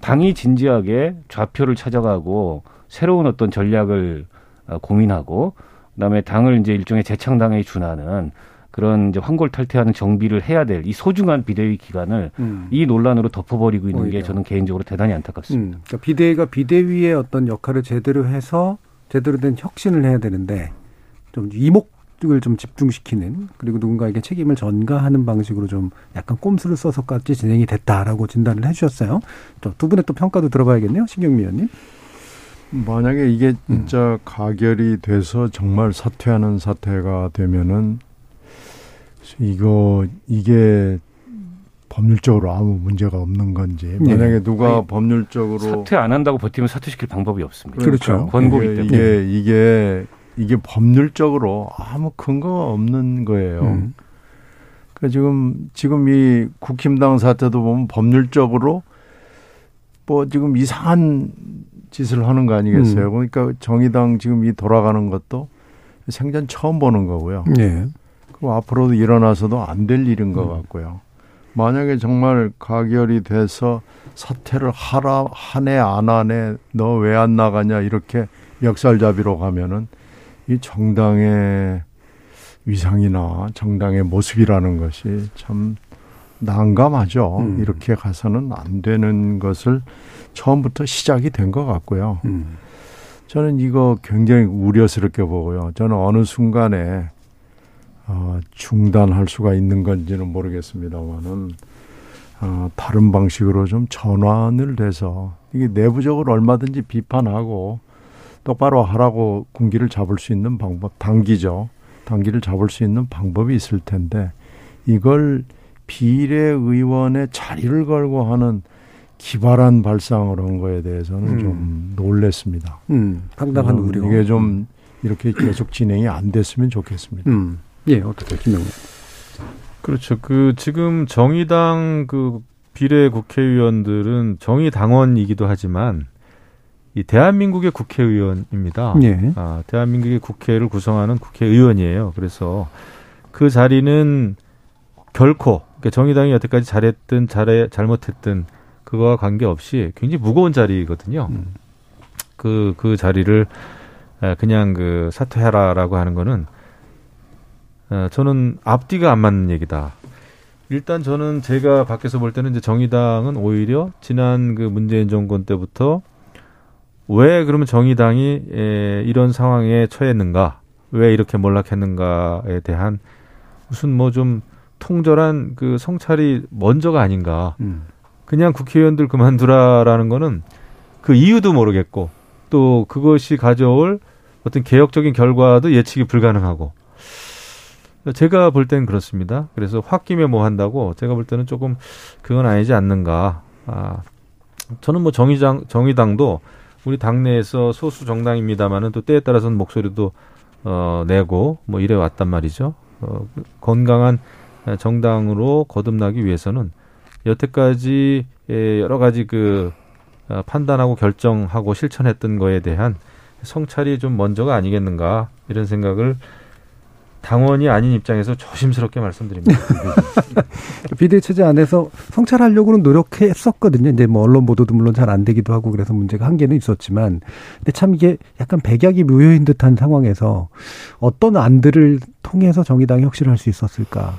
당이 진지하게 좌표를 찾아가고 새로운 어떤 전략을 어, 고민하고 그다음에 당을 이제 일종의 재창당에 준하는 그런 이제 환골탈퇴하는 정비를 해야 될 이 소중한 비대위 기간을 음. 이 논란으로 덮어버리고 있는 오히려. 게 저는 개인적으로 대단히 안타깝습니다. 음. 그러니까 비대위가 비대위의 어떤 역할을 제대로 해서 제대로 된 혁신을 해야 되는데 좀 이목을 좀 집중시키는 그리고 누군가에게 책임을 전가하는 방식으로 좀 약간 꼼수를 써서까지 진행이 됐다라고 진단을 해주셨어요. 또두 분의 또 평가도 들어봐야겠네요, 신경미 의원님. 만약에 이게 진짜 가결이 돼서 정말 사퇴하는 사태가 되면은 이거 이게 법률적으로 아무 문제가 없는 건지 네. 만약에 누가 아니, 법률적으로 사퇴 안 한다고 버티면 사퇴시킬 방법이 없습니다. 그렇죠. 권고기 이게, 때문에. 이게 이게 이게 법률적으로 아무 근거가 없는 거예요. 음. 그 지금 지금 이 국힘당 사태도 보면 법률적으로 뭐 지금 이상한 짓을 하는 거 아니겠어요? 음. 그러니까 정의당 지금 이 돌아가는 것도 생전 처음 보는 거고요. 예. 그 앞으로도 일어나서도 안 될 일인 것 음. 같고요. 만약에 정말 가결이 돼서 사퇴를 하라 하네 안 하네 너 왜 안 나가냐 이렇게 멱살잡이로 가면은 이 정당의 위상이나 정당의 모습이라는 것이 참 난감하죠. 음. 이렇게 가서는 안 되는 것을 처음부터 시작이 된 것 같고요. 음. 저는 이거 굉장히 우려스럽게 보고요. 저는 어느 순간에 어, 중단할 수가 있는 건지는 모르겠습니다만은 어, 다른 방식으로 좀 전환을 돼서 이게 내부적으로 얼마든지 비판하고 똑바로 하라고 군기를 잡을 수 있는 방법 단기죠. 단기를 잡을 수 있는 방법이 있을 텐데 이걸 비례 의원의 자리를 걸고 하는 기발한 발상을 한 거에 대해서는 음. 좀 놀랬습니다. 음, 상당한 음, 우려. 이게 좀 이렇게 계속 진행이 안 됐으면 좋겠습니다. 음. 예, 어떻게 김영우. 그렇죠. 그 지금 정의당 그 비례 국회의원들은 정의 당원이기도 하지만 이 대한민국의 국회의원입니다. 예. 아, 대한민국의 국회를 구성하는 국회의원이에요. 그래서 그 자리는 결코 그러니까 정의당이 여태까지 잘했든 잘해 잘못했든 그거와 관계없이 굉장히 무거운 자리거든요. 음. 그, 그 자리를 에, 그냥 그 사퇴하라라고 하는 거는 어, 저는 앞뒤가 안 맞는 얘기다. 일단 저는 제가 밖에서 볼 때는 이제 정의당은 오히려 지난 그 문재인 정권 때부터 왜 그러면 정의당이 에, 이런 상황에 처했는가, 왜 이렇게 몰락했는가에 대한 무슨 뭐 좀 통절한 그 성찰이 먼저가 아닌가. 음. 그냥 국회의원들 그만두라라는 거는 그 이유도 모르겠고 또 그것이 가져올 어떤 개혁적인 결과도 예측이 불가능하고 제가 볼 때는 그렇습니다. 그래서 홧김에 뭐 한다고 제가 볼 때는 조금 그건 아니지 않는가. 아, 저는 뭐 정의당 정의당도 우리 당내에서 소수 정당입니다만은 또 때에 따라서는 목소리도 어 내고 뭐 이래 왔단 말이죠. 어 건강한 정당으로 거듭나기 위해서는 여태까지 에, 여러 가지 그 어, 판단하고 결정하고 실천했던 거에 대한 성찰이 좀 먼저가 아니겠는가 이런 생각을 당원이 아닌 입장에서 조심스럽게 말씀드립니다. 비대 체제 안에서 성찰하려고는 노력했었거든요. 이제 뭐 언론 보도도 물론 잘 안 되기도 하고 그래서 문제가 한계는 있었지만, 근데 참 이게 약간 백약이 묘효인 듯한 상황에서 어떤 안들을 통해서 정의당이 혁신을 할수 있었을까?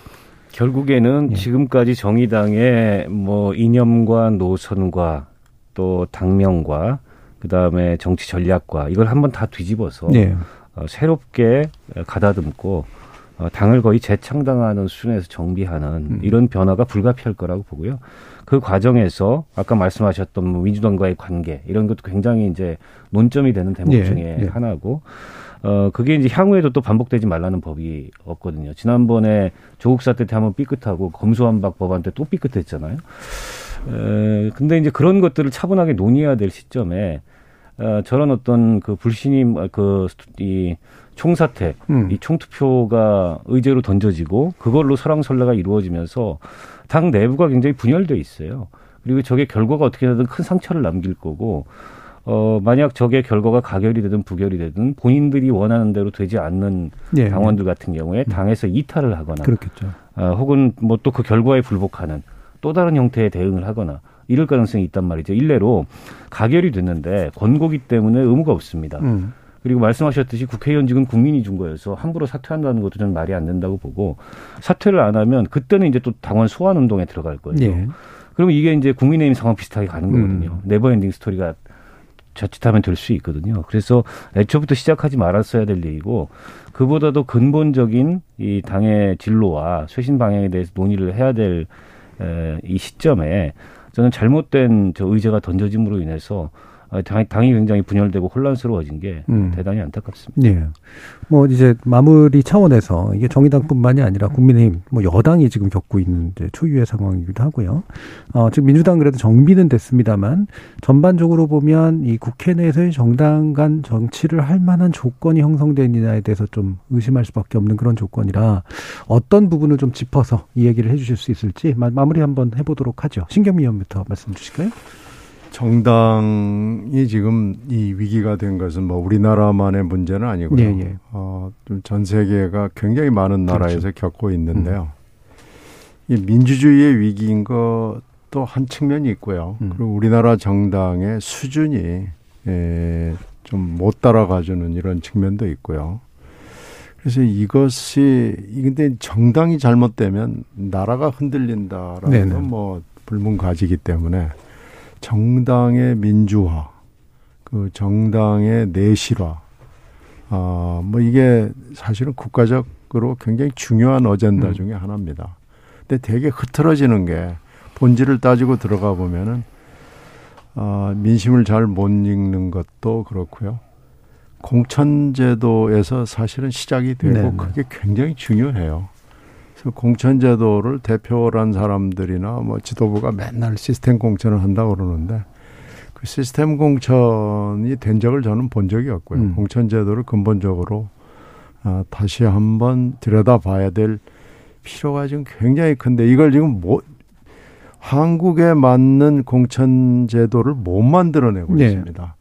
결국에는 예. 지금까지 정의당의 뭐 이념과 노선과 또 당명과 그 다음에 정치 전략과 이걸 한번 다 뒤집어서 네. 어, 새롭게 가다듬고 어, 당을 거의 재창당하는 수준에서 정비하는 음. 이런 변화가 불가피할 거라고 보고요. 그 과정에서 아까 말씀하셨던 뭐 민주당과의 관계 이런 것도 굉장히 이제 논점이 되는 대목 예, 중에 예. 하나고 어 그게 이제 향후에도 또 반복되지 말라는 법이 없거든요. 지난번에 조국 사태 때 한번 삐끗하고 검수완박 법안 때 또 삐끗했잖아요. 에, 근데 이제 그런 것들을 차분하게 논의해야 될 시점에 어, 저런 어떤 그 불신임 그이 총사태 음. 이 총투표가 의제로 던져지고 그걸로 설왕설래가 이루어지면서 당 내부가 굉장히 분열돼 있어요. 그리고 저게 결과가 어떻게 되든 큰 상처를 남길 거고 어 만약 저게 결과가 가결이 되든 부결이 되든 본인들이 원하는 대로 되지 않는 예. 당원들 같은 경우에 당에서 이탈을 하거나 그렇겠죠. 아, 혹은 뭐 또 그 결과에 불복하는 또 다른 형태의 대응을 하거나 이럴 가능성이 있단 말이죠. 일례로 가결이 됐는데 권고기 때문에 의무가 없습니다. 음. 그리고 말씀하셨듯이 국회의원직은 국민이 준 거여서 함부로 사퇴한다는 것도 저는 말이 안 된다고 보고 사퇴를 안 하면 그때는 이제 또 당원 소환 운동에 들어갈 거예요. 예. 그러면 이게 이제 국민의힘 상황 비슷하게 가는 음. 거거든요. never ending story가 자칫하면 될 수 있거든요. 그래서 애초부터 시작하지 말았어야 될 얘기고 그보다도 근본적인 이 당의 진로와 쇄신 방향에 대해서 논의를 해야 될 이 시점에 저는 잘못된 저 의제가 던져짐으로 인해서 아, 당- 당이 굉장히 분열되고 혼란스러워진 게 음. 대단히 안타깝습니다. 예. 뭐 이제 마무리 차원에서 이게 정의당뿐만이 아니라 국민의힘 뭐 여당이 지금 겪고 있는 이제 초유의 상황이기도 하고요. 어, 지금 민주당 그래도 정비는 됐습니다만 전반적으로 보면 이 국회 내에서의 정당 간 정치를 할 만한 조건이 형성되느냐에 대해서 좀 의심할 수밖에 없는 그런 조건이라 어떤 부분을 좀 짚어서 이 얘기를 해주실 수 있을지 마, 마무리 한번 해보도록 하죠. 신경미 의원부터 말씀 주실까요? 정당이 지금 이 위기가 된 것은 뭐 우리나라만의 문제는 아니고요. 예, 예. 어, 좀 전 세계가 굉장히 많은 나라에서 그렇죠. 겪고 있는데요. 이 민주주의의 위기인 것도 한 측면이 있고요. 음. 그리고 우리나라 정당의 수준이 에, 좀못 따라가주는 이런 측면도 있고요. 그래서 이것이 이 근데 정당이 잘못되면 나라가 흔들린다라는 네네. 건뭐 불문가지기 때문에 정당의 민주화 그 정당의 내실화, 아, 뭐 이게 사실은 국가적으로 굉장히 중요한 어젠다 음. 중에 하나입니다. 근데 되게 흐트러지는 게 본질을 따지고 들어가 보면은 아, 민심을 잘 못 읽는 것도 그렇고요. 공천제도에서 사실은 시작이 되고 네네. 그게 굉장히 중요해요. 공천제도를 대표란 사람들이나 뭐 지도부가 맨날 시스템 공천을 한다고 그러는데 그 시스템 공천이 된 적을 저는 본 적이 없고요. 음. 공천제도를 근본적으로 아, 다시 한번 들여다봐야 될 필요가 지금 굉장히 큰데 이걸 지금 뭐 한국에 맞는 공천제도를 못 만들어내고 네. 있습니다.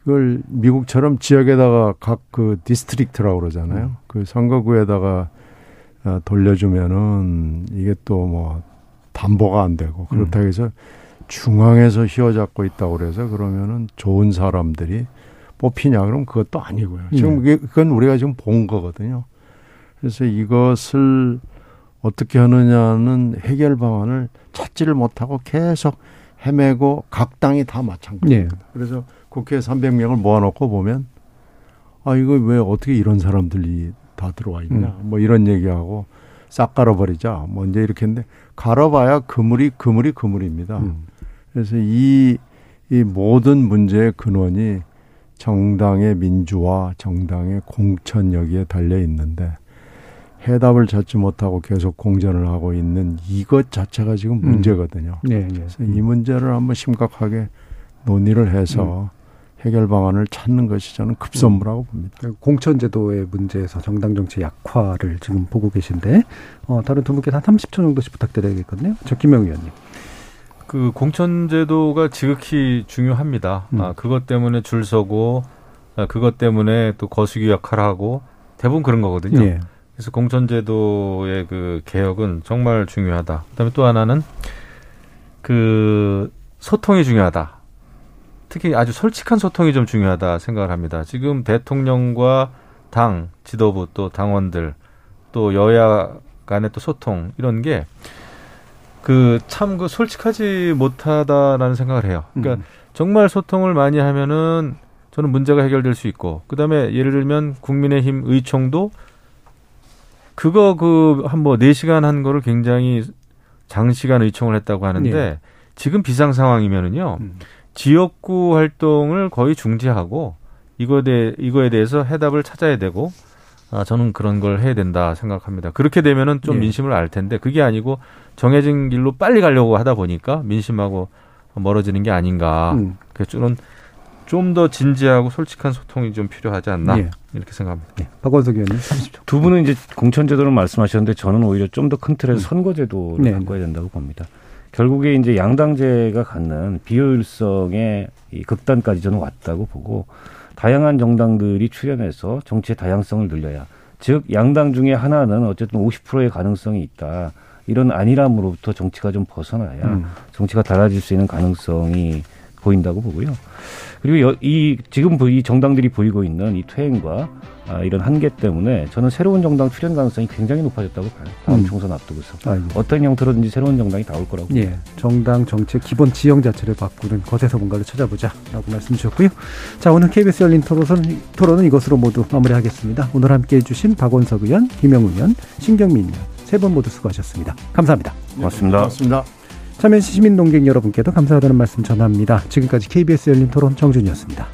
그걸 미국처럼 지역에다가 각 그 district라고 그러잖아요. 음. 그 선거구에다가 어, 돌려주면은 이게 또 뭐 담보가 안 되고 그렇다고 음. 해서 중앙에서 휘어잡고 있다고 그래서 그러면은 좋은 사람들이 뽑히냐 그럼 그것도 아니고요. 지금 네. 그건 우리가 지금 본 거거든요. 그래서 이것을 어떻게 하느냐는 해결 방안을 찾지를 못하고 계속 헤매고 각 당이 다 마찬가지입니다. 네. 그래서 국회에 300명을 모아놓고 보면 아 이거 왜 어떻게 이런 사람들이 다 들어와 있냐 음. 뭐 이런 얘기하고 싹 갈아버리자 뭐 이제 이렇게 했는데 갈아봐야 그물이 그물이 그물입니다. 음. 그래서 이, 이 모든 문제의 근원이 정당의 민주화, 정당의 공천 여기에 달려 있는데 해답을 찾지 못하고 계속 공전을 하고 있는 이것 자체가 지금 음. 문제거든요. 음. 네, 네. 그래서 이 문제를 한번 심각하게 논의를 해서 음. 해결 방안을 찾는 것이 저는 급선무라고 음. 봅니다. 공천제도의 문제에서 정당 정치 약화를 지금 보고 계신데 어, 다른 두 분께서 한 30초 정도씩 부탁드려야겠거든요. 저 김영 의원님. 그 공천제도가 지극히 중요합니다. 음. 아, 그것 때문에 줄 서고 아, 그것 때문에 또 거수기 역할을 하고 대부분 그런 거거든요. 예. 그래서 공천제도의 그 개혁은 정말 중요하다. 그다음에 또 하나는 그 소통이 중요하다. 특히 아주 솔직한 소통이 좀 중요하다 생각을 합니다. 지금 대통령과 당 지도부 또 당원들 또 여야 간의 또 소통 이런 게 그 참그 그 솔직하지 못하다라는 생각을 해요. 그러니까 음. 정말 소통을 많이 하면은 저는 문제가 해결될 수 있고 그다음에 예를 들면 국민의힘 의총도 그거 그 한 뭐 네시간 한 거를 굉장히 장시간 의총을 했다고 하는데 네. 지금 비상 상황이면은요. 음. 지역구 활동을 거의 중지하고 이거에 대해 이거에 대해서 해답을 찾아야 되고 아, 저는 그런 걸 해야 된다 생각합니다. 그렇게 되면은 좀 예. 민심을 알 텐데 그게 아니고 정해진 길로 빨리 가려고 하다 보니까 민심하고 멀어지는 게 아닌가. 음. 그래서 저는 좀 더 진지하고 솔직한 소통이 좀 필요하지 않나 예. 이렇게 생각합니다. 예. 박원석 의원님 30초. 두 분은 이제 공천제도를 말씀하셨는데 저는 오히려 좀 더 큰 틀에서 음. 선거제도를 네. 바꿔야 된다고 봅니다. 결국에 이제 양당제가 갖는 비효율성의 이 극단까지 저는 왔다고 보고 다양한 정당들이 출연해서 정치의 다양성을 늘려야 즉 양당 중에 하나는 어쨌든 50%의 가능성이 있다. 이런 안일함으로부터 정치가 좀 벗어나야 음. 정치가 달라질 수 있는 가능성이 보인다고 보고요. 그리고 이 지금 이 정당들이 보이고 있는 이 퇴행과 아, 이런 한계 때문에 저는 새로운 정당 출현 가능성이 굉장히 높아졌다고 봐요. 다음 음. 총선 앞두고서 아, 예. 어떤 형태로든지 새로운 정당이 나올 거라고. 예, 정당 정책 기본 지형 자체를 바꾸는 것에서 뭔가를 찾아보자라고 말씀 주셨고요. 자, 오늘 KBS 열린 토론은, 토론은 이것으로 모두 마무리하겠습니다. 오늘 함께해 주신 박원석 의원, 김영 의원, 신경민 의원 세 분 모두 수고하셨습니다. 감사합니다. 고맙습니다. 고맙습니다. 참여해주신 시민 동객 여러분께도 감사하다는 말씀 전합니다. 지금까지 KBS 열린 토론 정준이었습니다.